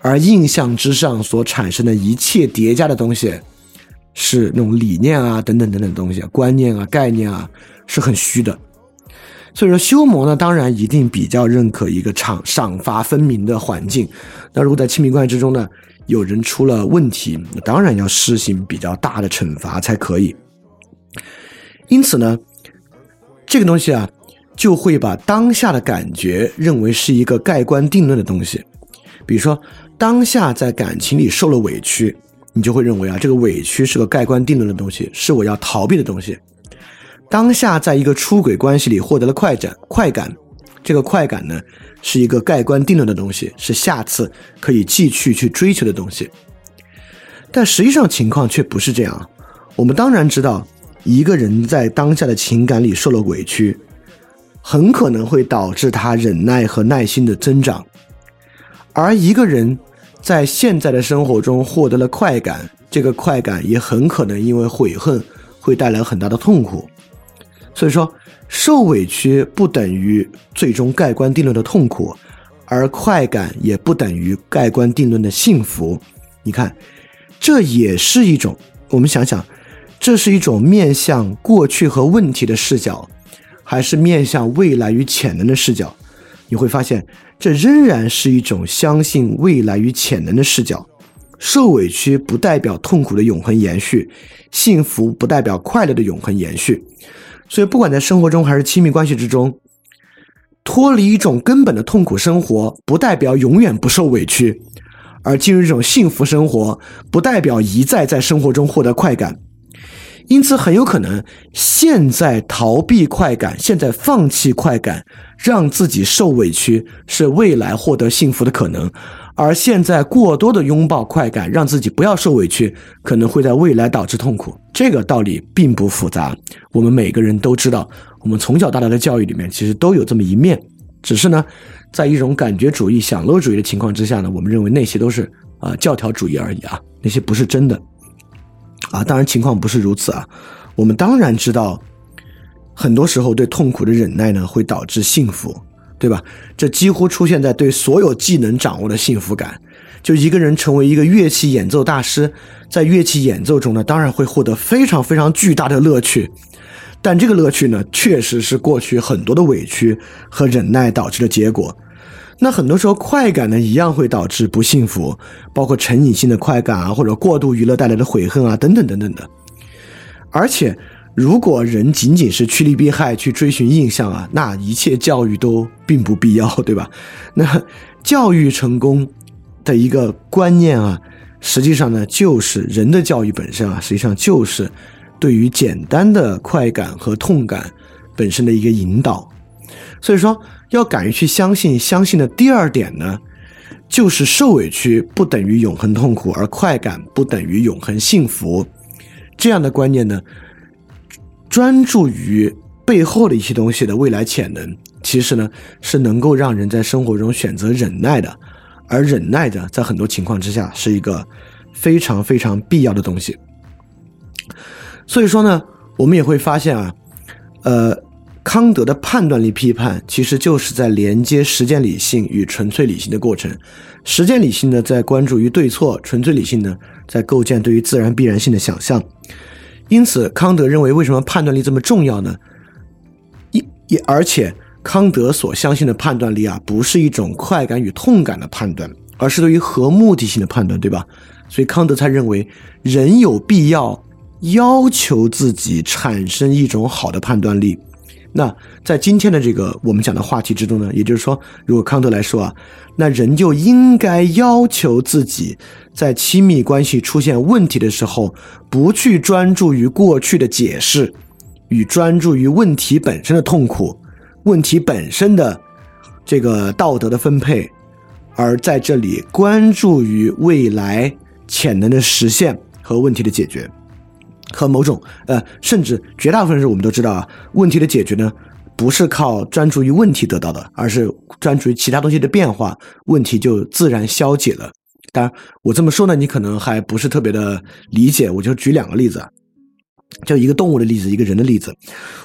而印象之上所产生的一切叠加的东西，是那种理念啊等等等等东西，观念啊概念啊是很虚的。所以说修魔呢，当然一定比较认可一个赏赏罚分明的环境。那如果在亲密关系之中呢？有人出了问题，当然要施行比较大的惩罚才可以。因此呢，这个东西啊，就会把当下的感觉认为是一个盖棺定论的东西。比如说，当下在感情里受了委屈，你就会认为啊，这个委屈是个盖棺定论的东西，是我要逃避的东西。当下在一个出轨关系里获得了快感，快感，这个快感呢？是一个盖棺定论的东西，是下次可以继续去追求的东西。但实际上情况却不是这样。我们当然知道，一个人在当下的情感里受了委屈，很可能会导致他忍耐和耐心的增长；而一个人在现在的生活中获得了快感，这个快感也很可能因为悔恨会带来很大的痛苦。所以说。受委屈不等于最终盖棺定论的痛苦，而快感也不等于盖棺定论的幸福。你看，这也是一种我们想想，这是一种面向过去和问题的视角，还是面向未来与潜能的视角？你会发现，这仍然是一种相信未来与潜能的视角。受委屈不代表痛苦的永恒延续，幸福不代表快乐的永恒延续。所以，不管在生活中还是亲密关系之中，脱离一种根本的痛苦生活，不代表永远不受委屈；而进入一种幸福生活，不代表一再在生活中获得快感。因此，很有可能现在逃避快感，现在放弃快感，让自己受委屈，是未来获得幸福的可能。而现在过多的拥抱快感，让自己不要受委屈，可能会在未来导致痛苦。这个道理并不复杂，我们每个人都知道。我们从小到大的教育里面，其实都有这么一面。只是呢，在一种感觉主义、享乐主义的情况之下呢，我们认为那些都是啊教条主义而已啊，那些不是真的啊。当然情况不是如此啊。我们当然知道，很多时候对痛苦的忍耐呢，会导致幸福，对吧？这几乎出现在对所有技能掌握的幸福感。就一个人成为一个乐器演奏大师，在乐器演奏中呢，当然会获得非常非常巨大的乐趣。但这个乐趣呢，确实是过去很多的委屈和忍耐导致的结果。那很多时候，快感呢，一样会导致不幸福，包括成瘾性的快感啊，或者过度娱乐带来的悔恨啊，等等等等的。而且，如果人仅仅是趋利避害去追寻印象啊，那一切教育都并不必要，对吧？那教育成功的一个观念啊，实际上呢，就是人的教育本身啊，实际上就是对于简单的快感和痛感本身的一个引导。所以说，要敢于去相信，相信的第二点呢，就是受委屈不等于永恒痛苦，而快感不等于永恒幸福。这样的观念呢，专注于背后的一些东西的未来潜能，其实呢是能够让人在生活中选择忍耐的，而忍耐的在很多情况之下是一个非常非常必要的东西。所以说呢，我们也会发现啊，呃，康德的判断力批判其实就是在连接实践理性与纯粹理性的过程。实践理性呢，在关注于对错；纯粹理性呢，在构建对于自然必然性的想象。因此，康德认为，为什么判断力这么重要呢？一也而且，康德所相信的判断力啊，不是一种快感与痛感的判断，而是对于合目的性的判断，对吧？所以，康德才认为人有必要要求自己产生一种好的判断力。那在今天的这个我们讲的话题之中呢，也就是说，如果康德来说啊，那人就应该要求自己。在亲密关系出现问题的时候，不去专注于过去的解释，与专注于问题本身的痛苦、问题本身的这个道德的分配，而在这里关注于未来潜能的实现和问题的解决，和某种呃，甚至绝大部分人我们都知道啊，问题的解决呢，不是靠专注于问题得到的，而是专注于其他东西的变化，问题就自然消解了。当然，我这么说呢，你可能还不是特别的理解。我就举两个例子，就一个动物的例子，一个人的例子。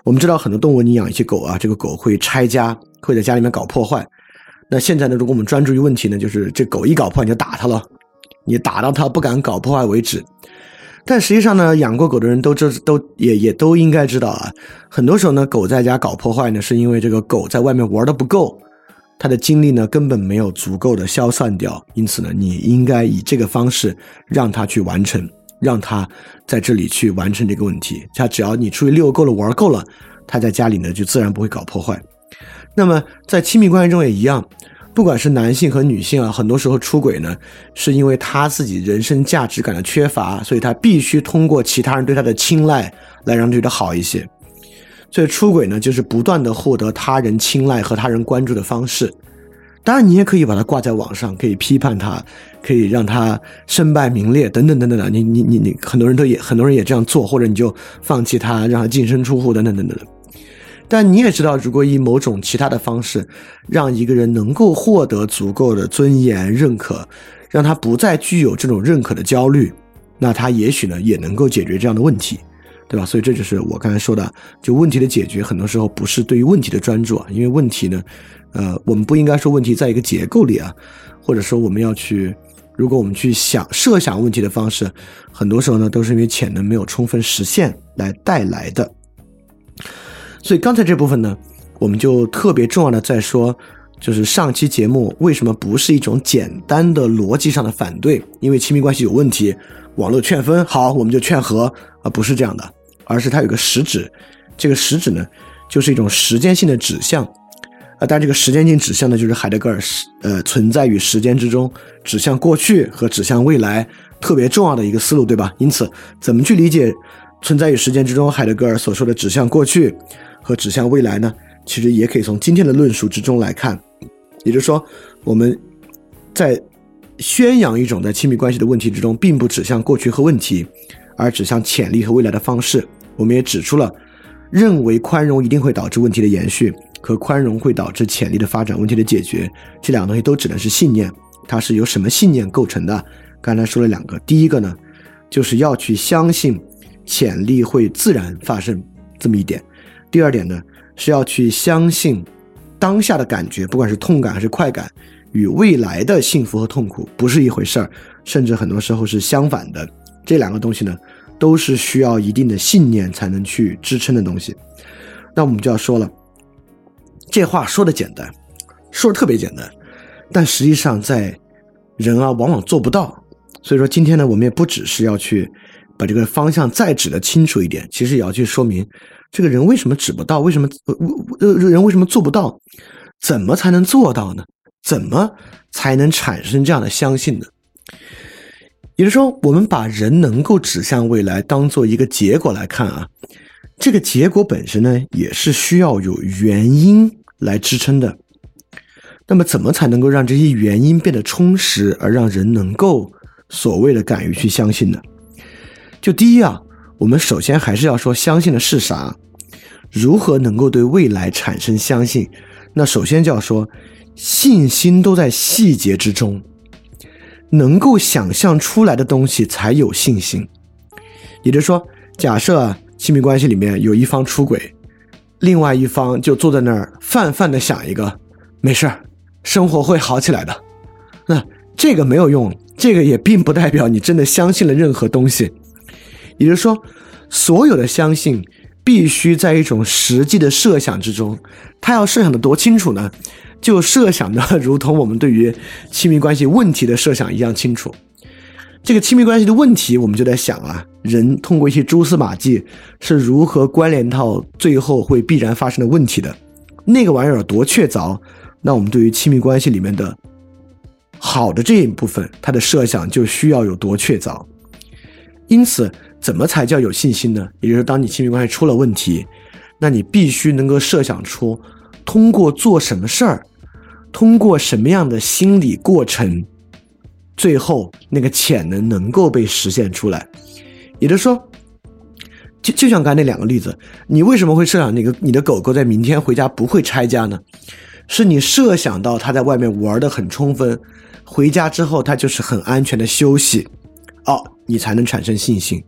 我们知道很多动物，你养一些狗啊，这个狗会拆家，会在家里面搞破坏。那现在呢，如果我们专注于问题呢，就是这狗一搞破坏你就打它了，你打到它不敢搞破坏为止。但实际上呢，养过狗的人都知都也也都应该知道啊，很多时候呢，狗在家搞破坏呢，是因为这个狗在外面玩的不够。他的精力呢根本没有足够的消散掉，因此呢，你应该以这个方式让它去完成，让他在这里去完成这个问题。他只要你出去遛够了、玩够了，他在家里呢就自然不会搞破坏。那么在亲密关系中也一样，不管是男性和女性啊，很多时候出轨呢，是因为他自己人生价值感的缺乏，所以他必须通过其他人对他的青睐来让对他好一些。所以出轨呢，就是不断的获得他人青睐和他人关注的方式。当然，你也可以把它挂在网上，可以批判他，可以让他身败名裂，等等等等的。你你你你，很多人都也很多人也这样做，或者你就放弃他，让他净身出户，等等等等。但你也知道，如果以某种其他的方式，让一个人能够获得足够的尊严认可，让他不再具有这种认可的焦虑，那他也许呢，也能够解决这样的问题。对吧？所以这就是我刚才说的，就问题的解决，很多时候不是对于问题的专注啊，因为问题呢，呃，我们不应该说问题在一个结构里啊，或者说我们要去，如果我们去想设想问题的方式，很多时候呢，都是因为潜能没有充分实现来带来的。所以刚才这部分呢，我们就特别重要的在说，就是上期节目为什么不是一种简单的逻辑上的反对？因为亲密关系有问题，网络劝分好，我们就劝和啊，不是这样的。而是它有个实质，这个实质呢，就是一种时间性的指向，啊，但这个时间性指向呢，就是海德格尔时呃存在于时间之中，指向过去和指向未来特别重要的一个思路，对吧？因此，怎么去理解存在于时间之中海德格尔所说的指向过去和指向未来呢？其实也可以从今天的论述之中来看，也就是说，我们在宣扬一种在亲密关系的问题之中，并不指向过去和问题，而指向潜力和未来的方式。我们也指出了，认为宽容一定会导致问题的延续，和宽容会导致潜力的发展、问题的解决，这两个东西都指的是信念。它是由什么信念构成的？刚才说了两个，第一个呢，就是要去相信潜力会自然发生这么一点。第二点呢，是要去相信当下的感觉，不管是痛感还是快感，与未来的幸福和痛苦不是一回事儿，甚至很多时候是相反的。这两个东西呢，都是需要一定的信念才能去支撑的东西。那我们就要说了，这话说的简单，说的特别简单，但实际上在人啊往往做不到。所以说今天呢，我们也不只是要去把这个方向再指的清楚一点，其实也要去说明这个人为什么指不到，为什么呃呃人为什么做不到，怎么才能做到呢？怎么才能产生这样的相信呢？也就是说，我们把人能够指向未来当做一个结果来看啊，这个结果本身呢，也是需要有原因来支撑的。那么，怎么才能够让这些原因变得充实，而让人能够所谓的敢于去相信呢？就第一啊，我们首先还是要说相信的是啥，如何能够对未来产生相信？那首先就要说，信心都在细节之中。能够想象出来的东西才有信心，也就是说，假设亲密关系里面有一方出轨，另外一方就坐在那儿泛泛的想一个，没事儿，生活会好起来的。那这个没有用，这个也并不代表你真的相信了任何东西。也就是说，所有的相信必须在一种实际的设想之中，他要设想的多清楚呢？就设想的如同我们对于亲密关系问题的设想一样清楚。这个亲密关系的问题，我们就在想啊，人通过一些蛛丝马迹是如何关联到最后会必然发生的问题的。那个玩意儿有多确凿，那我们对于亲密关系里面的好的这一部分，它的设想就需要有多确凿。因此，怎么才叫有信心呢？也就是当你亲密关系出了问题，那你必须能够设想出通过做什么事儿。通过什么样的心理过程，最后那个潜能能够被实现出来？也就是说，就就像刚才那两个例子，你为什么会设想那个你的狗狗在明天回家不会拆家呢？是你设想到它在外面玩的很充分，回家之后它就是很安全的休息，哦，你才能产生信心。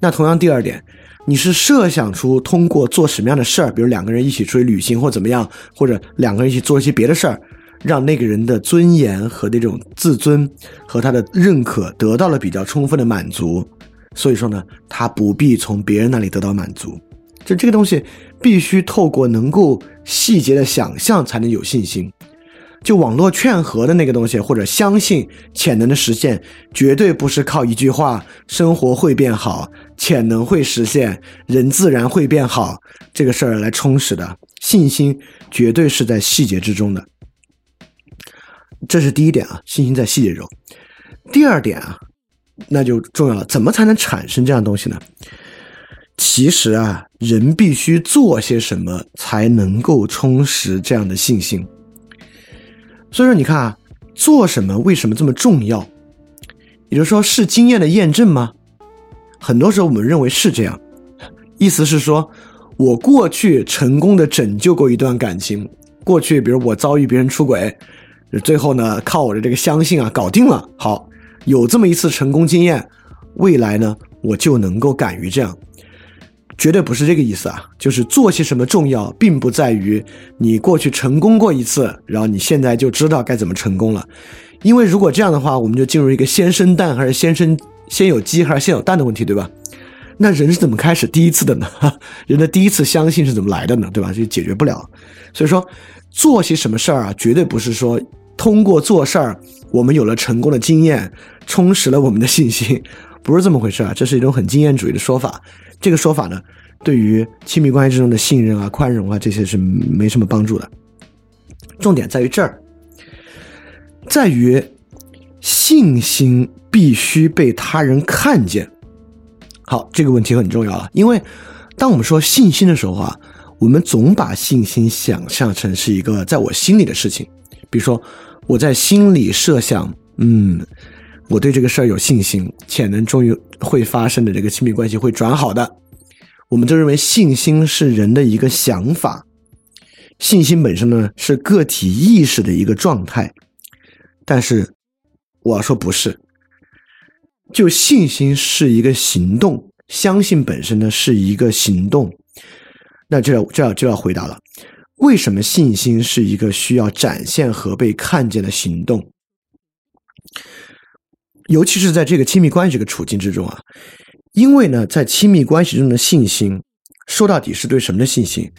那同样第二点。你是设想出通过做什么样的事儿，比如两个人一起出去旅行或怎么样，或者两个人一起做一些别的事儿，让那个人的尊严和那种自尊和他的认可得到了比较充分的满足。所以说呢，他不必从别人那里得到满足，就这个东西必须透过能够细节的想象才能有信心。就网络劝和的那个东西，或者相信潜能的实现，绝对不是靠一句话“生活会变好，潜能会实现，人自然会变好”这个事儿来充实的。信心绝对是在细节之中的，这是第一点啊，信心在细节中。第二点啊，那就重要了，怎么才能产生这样东西呢？其实啊，人必须做些什么才能够充实这样的信心。所以说，你看啊，做什么为什么这么重要？也就是说，是经验的验证吗？很多时候我们认为是这样，意思是说，我过去成功的拯救过一段感情，过去比如我遭遇别人出轨，最后呢，靠我的这个相信啊，搞定了。好，有这么一次成功经验，未来呢，我就能够敢于这样。绝对不是这个意思啊！就是做些什么重要，并不在于你过去成功过一次，然后你现在就知道该怎么成功了。因为如果这样的话，我们就进入一个先生蛋还是先生先有鸡还是先有蛋的问题，对吧？那人是怎么开始第一次的呢？人的第一次相信是怎么来的呢？对吧？就解决不了。所以说，做些什么事儿啊，绝对不是说通过做事儿，我们有了成功的经验，充实了我们的信心，不是这么回事啊！这是一种很经验主义的说法。这个说法呢，对于亲密关系之中的信任啊、宽容啊这些是没什么帮助的。重点在于这儿，在于信心必须被他人看见。好，这个问题很重要了，因为当我们说信心的时候啊，我们总把信心想象成是一个在我心里的事情。比如说，我在心里设想，嗯。我对这个事儿有信心，潜能终于会发生的这个亲密关系会转好的。我们就认为信心是人的一个想法，信心本身呢是个体意识的一个状态。但是我要说不是，就信心是一个行动，相信本身呢是一个行动。那这要这要就要回答了，为什么信心是一个需要展现和被看见的行动？尤其是在这个亲密关系这个处境之中啊，因为呢，在亲密关系中的信心，说到底是对什么的信心？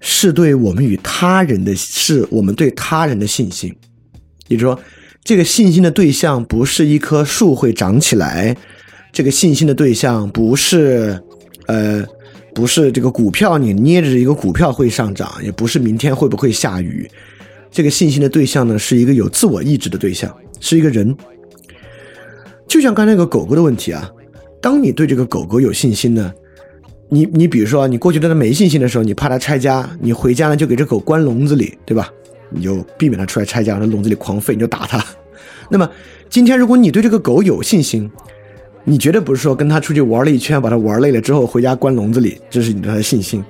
是对我们与他人的，是我们对他人的信心。也就是说，这个信心的对象不是一棵树会长起来，这个信心的对象不是，呃。不是这个股票，你捏着一个股票会上涨，也不是明天会不会下雨。这个信心的对象呢，是一个有自我意志的对象，是一个人。就像刚才那个狗狗的问题啊，当你对这个狗狗有信心呢，你你比如说你过去对它没信心的时候，你怕它拆家，你回家呢就给这狗关笼子里，对吧？你就避免它出来拆家，在笼子里狂吠，你就打它。那么今天如果你对这个狗有信心，你绝对不是说跟他出去玩了一圈，把他玩累了之后回家关笼子里，这是你对他的信心。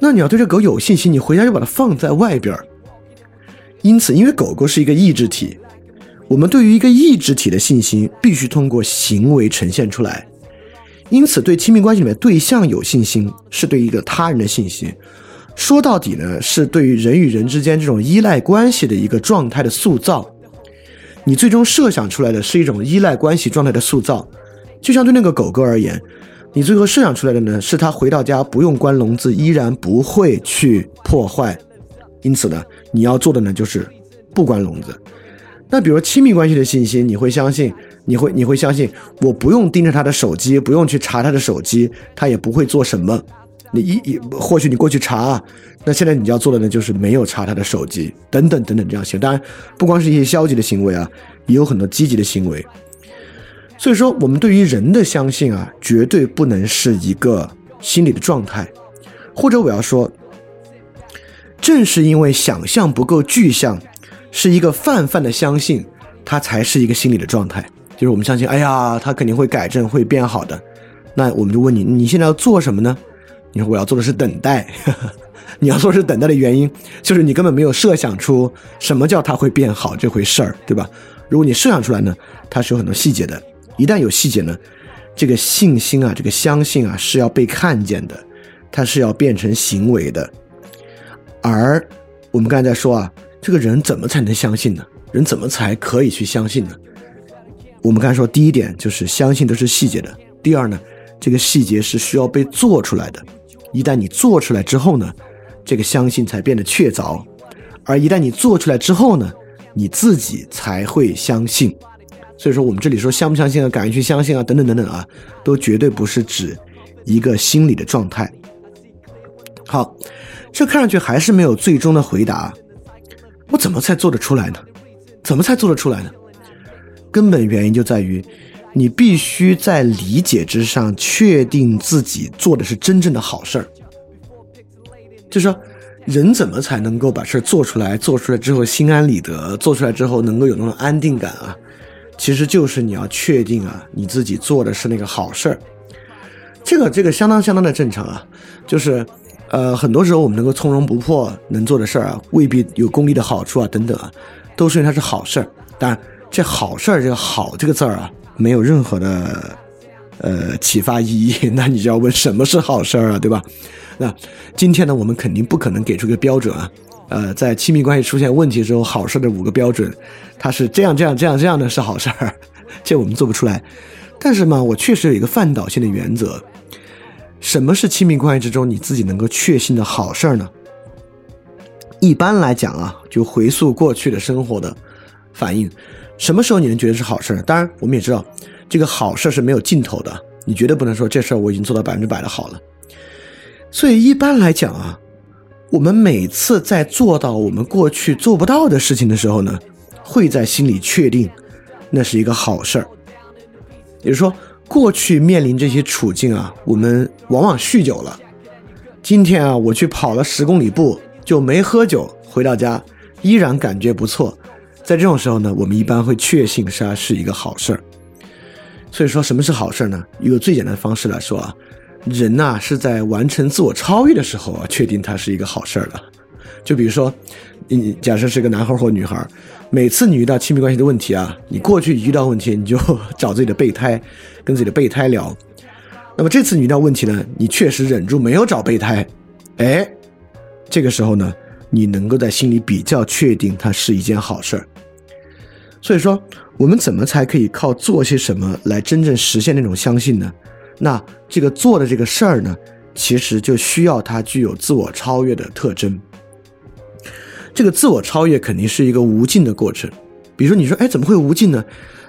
那你要对这狗有信心，你回家就把它放在外边因此，因为狗狗是一个意志体，我们对于一个意志体的信心必须通过行为呈现出来。因此，对亲密关系里面对象有信心，是对一个他人的信心。说到底呢，是对于人与人之间这种依赖关系的一个状态的塑造。你最终设想出来的是一种依赖关系状态的塑造。就像对那个狗狗而言，你最后设想出来的呢，是它回到家不用关笼子，依然不会去破坏。因此呢，你要做的呢，就是不关笼子。那比如亲密关系的信息，你会相信，你会你会相信，我不用盯着他的手机，不用去查他的手机，他也不会做什么。你一一或许你过去查，那现在你要做的呢，就是没有查他的手机，等等等等这样行。当然，不光是一些消极的行为啊，也有很多积极的行为。所以说，我们对于人的相信啊，绝对不能是一个心理的状态，或者我要说，正是因为想象不够具象，是一个泛泛的相信，它才是一个心理的状态。就是我们相信，哎呀，他肯定会改正，会变好的。那我们就问你，你现在要做什么呢？你说我要做的是等待。你要说是等待的原因，就是你根本没有设想出什么叫他会变好这回事儿，对吧？如果你设想出来呢，它是有很多细节的。一旦有细节呢，这个信心啊，这个相信啊，是要被看见的，它是要变成行为的。而我们刚才在说啊，这个人怎么才能相信呢？人怎么才可以去相信呢？我们刚才说，第一点就是相信都是细节的。第二呢，这个细节是需要被做出来的。一旦你做出来之后呢，这个相信才变得确凿。而一旦你做出来之后呢，你自己才会相信。所以说，我们这里说相不相信啊，敢于去相信啊，等等等等啊，都绝对不是指一个心理的状态。好，这看上去还是没有最终的回答。我怎么才做得出来呢？怎么才做得出来呢？根本原因就在于，你必须在理解之上确定自己做的是真正的好事儿。就说，人怎么才能够把事儿做出来？做出来之后心安理得，做出来之后能够有那种安定感啊？其实就是你要确定啊，你自己做的是那个好事儿，这个这个相当相当的正常啊。就是，呃，很多时候我们能够从容不迫能做的事儿啊，未必有功利的好处啊，等等啊，都是因为它是好事儿。当然，这好事儿这个“好”这个字儿啊，没有任何的呃启发意义。那你就要问什么是好事儿啊，对吧？那今天呢，我们肯定不可能给出个标准啊。呃，在亲密关系出现问题之后，好事的五个标准，它是这样这样这样这样的是好事儿，这我们做不出来。但是嘛，我确实有一个范导性的原则：什么是亲密关系之中你自己能够确信的好事儿呢？一般来讲啊，就回溯过去的生活的反应，什么时候你能觉得是好事儿？当然，我们也知道这个好事是没有尽头的，你绝对不能说这事儿我已经做到百分之百的好了。所以一般来讲啊。我们每次在做到我们过去做不到的事情的时候呢，会在心里确定，那是一个好事儿。也就是说，过去面临这些处境啊，我们往往酗酒了。今天啊，我去跑了十公里步，就没喝酒，回到家依然感觉不错。在这种时候呢，我们一般会确信它是一个好事儿。所以说，什么是好事儿呢？一个最简单的方式来说啊。人呐，是在完成自我超越的时候啊，确定它是一个好事儿的。就比如说，你假设是个男孩或女孩，每次你遇到亲密关系的问题啊，你过去一遇到问题，你就找自己的备胎，跟自己的备胎聊。那么这次你遇到问题呢，你确实忍住没有找备胎，哎，这个时候呢，你能够在心里比较确定它是一件好事儿。所以说，我们怎么才可以靠做些什么来真正实现那种相信呢？那这个做的这个事儿呢，其实就需要它具有自我超越的特征。这个自我超越肯定是一个无尽的过程。比如说，你说，哎，怎么会无尽呢？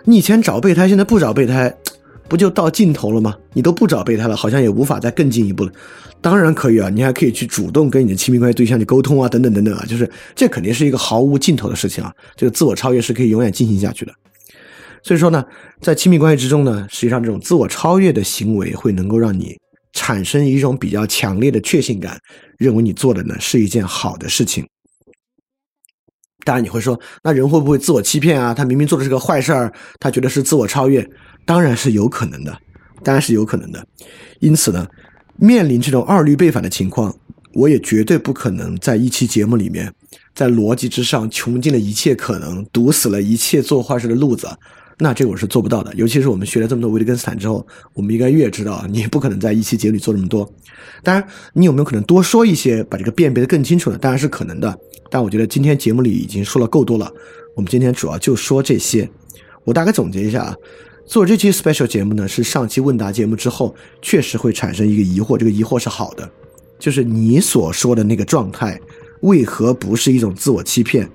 你以前找备胎，现在不找备胎。不就到尽头了吗？你都不找备胎了，好像也无法再更进一步了。当然可以啊，你还可以去主动跟你的亲密关系对象去沟通啊，等等等等啊，就是这肯定是一个毫无尽头的事情啊。这个自我超越是可以永远进行下去的。所以说呢，在亲密关系之中呢，实际上这种自我超越的行为会能够让你产生一种比较强烈的确信感，认为你做的呢是一件好的事情。当然你会说，那人会不会自我欺骗啊？他明明做的是个坏事儿，他觉得是自我超越。当然是有可能的，当然是有可能的。因此呢，面临这种二律背反的情况，我也绝对不可能在一期节目里面，在逻辑之上穷尽了一切可能，堵死了一切做坏事的路子。那这我是做不到的。尤其是我们学了这么多维特根斯坦之后，我们应该越知道，你不可能在一期节目里做这么多。当然，你有没有可能多说一些，把这个辨别的更清楚呢？当然是可能的。但我觉得今天节目里已经说了够多了，我们今天主要就说这些。我大概总结一下啊。做这期 special 节目呢，是上期问答节目之后，确实会产生一个疑惑，这个疑惑是好的，就是你所说的那个状态，为何不是一种自我欺骗？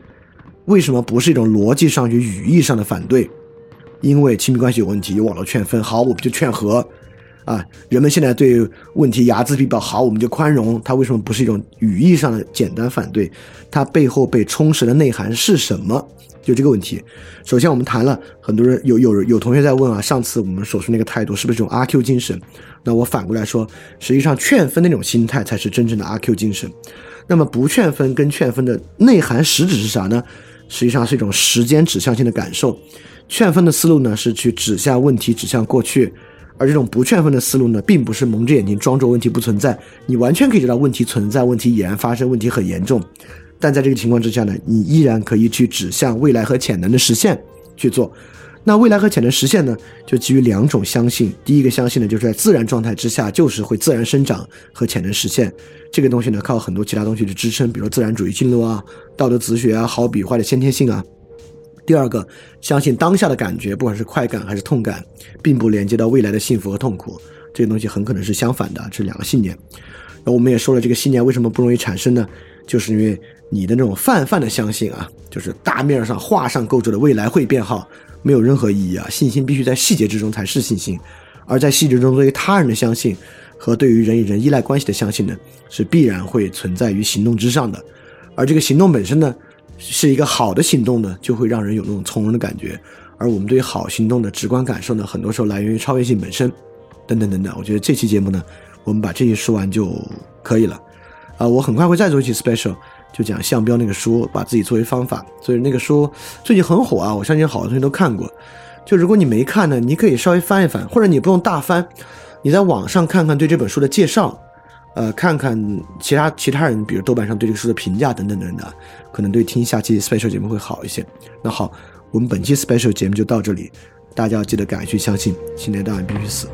为什么不是一种逻辑上与语义上的反对？因为亲密关系有问题，有网络劝分，好，我们就劝和，啊，人们现在对问题睚眦必报，好，我们就宽容。它为什么不是一种语义上的简单反对？它背后被充实的内涵是什么？就这个问题，首先我们谈了很多人有有有同学在问啊，上次我们所说那个态度是不是这种阿 Q 精神？那我反过来说，实际上劝分那种心态才是真正的阿 Q 精神。那么不劝分跟劝分的内涵实质是啥呢？实际上是一种时间指向性的感受。劝分的思路呢是去指向问题，指向过去；而这种不劝分的思路呢，并不是蒙着眼睛装作问题不存在，你完全可以知道问题存在，问题已然发生，问题很严重。但在这个情况之下呢，你依然可以去指向未来和潜能的实现去做。那未来和潜能实现呢，就基于两种相信。第一个相信呢，就是在自然状态之下，就是会自然生长和潜能实现。这个东西呢，靠很多其他东西去支撑，比如说自然主义进路啊、道德子学啊、好比或者先天性啊。第二个，相信当下的感觉，不管是快感还是痛感，并不连接到未来的幸福和痛苦。这个东西很可能是相反的，这两个信念。那我们也说了，这个信念为什么不容易产生呢？就是因为。你的那种泛泛的相信啊，就是大面上画上构筑的未来会变好，没有任何意义啊。信心必须在细节之中才是信心，而在细节中对于他人的相信和对于人与人依赖关系的相信呢，是必然会存在于行动之上的。而这个行动本身呢，是一个好的行动呢，就会让人有那种从容的感觉。而我们对于好行动的直观感受呢，很多时候来源于超越性本身，等等等等。我觉得这期节目呢，我们把这些说完就可以了。啊，我很快会再做一期 special。就讲项标那个书，把自己作为方法，所以那个书最近很火啊！我相信好多同学都看过。就如果你没看呢，你可以稍微翻一翻，或者你不用大翻，你在网上看看对这本书的介绍，呃，看看其他其他人，比如豆瓣上对这个书的评价等等等等，可能对听下期 special 节目会好一些。那好，我们本期 special 节目就到这里，大家要记得敢于去相信，信念当然必须死。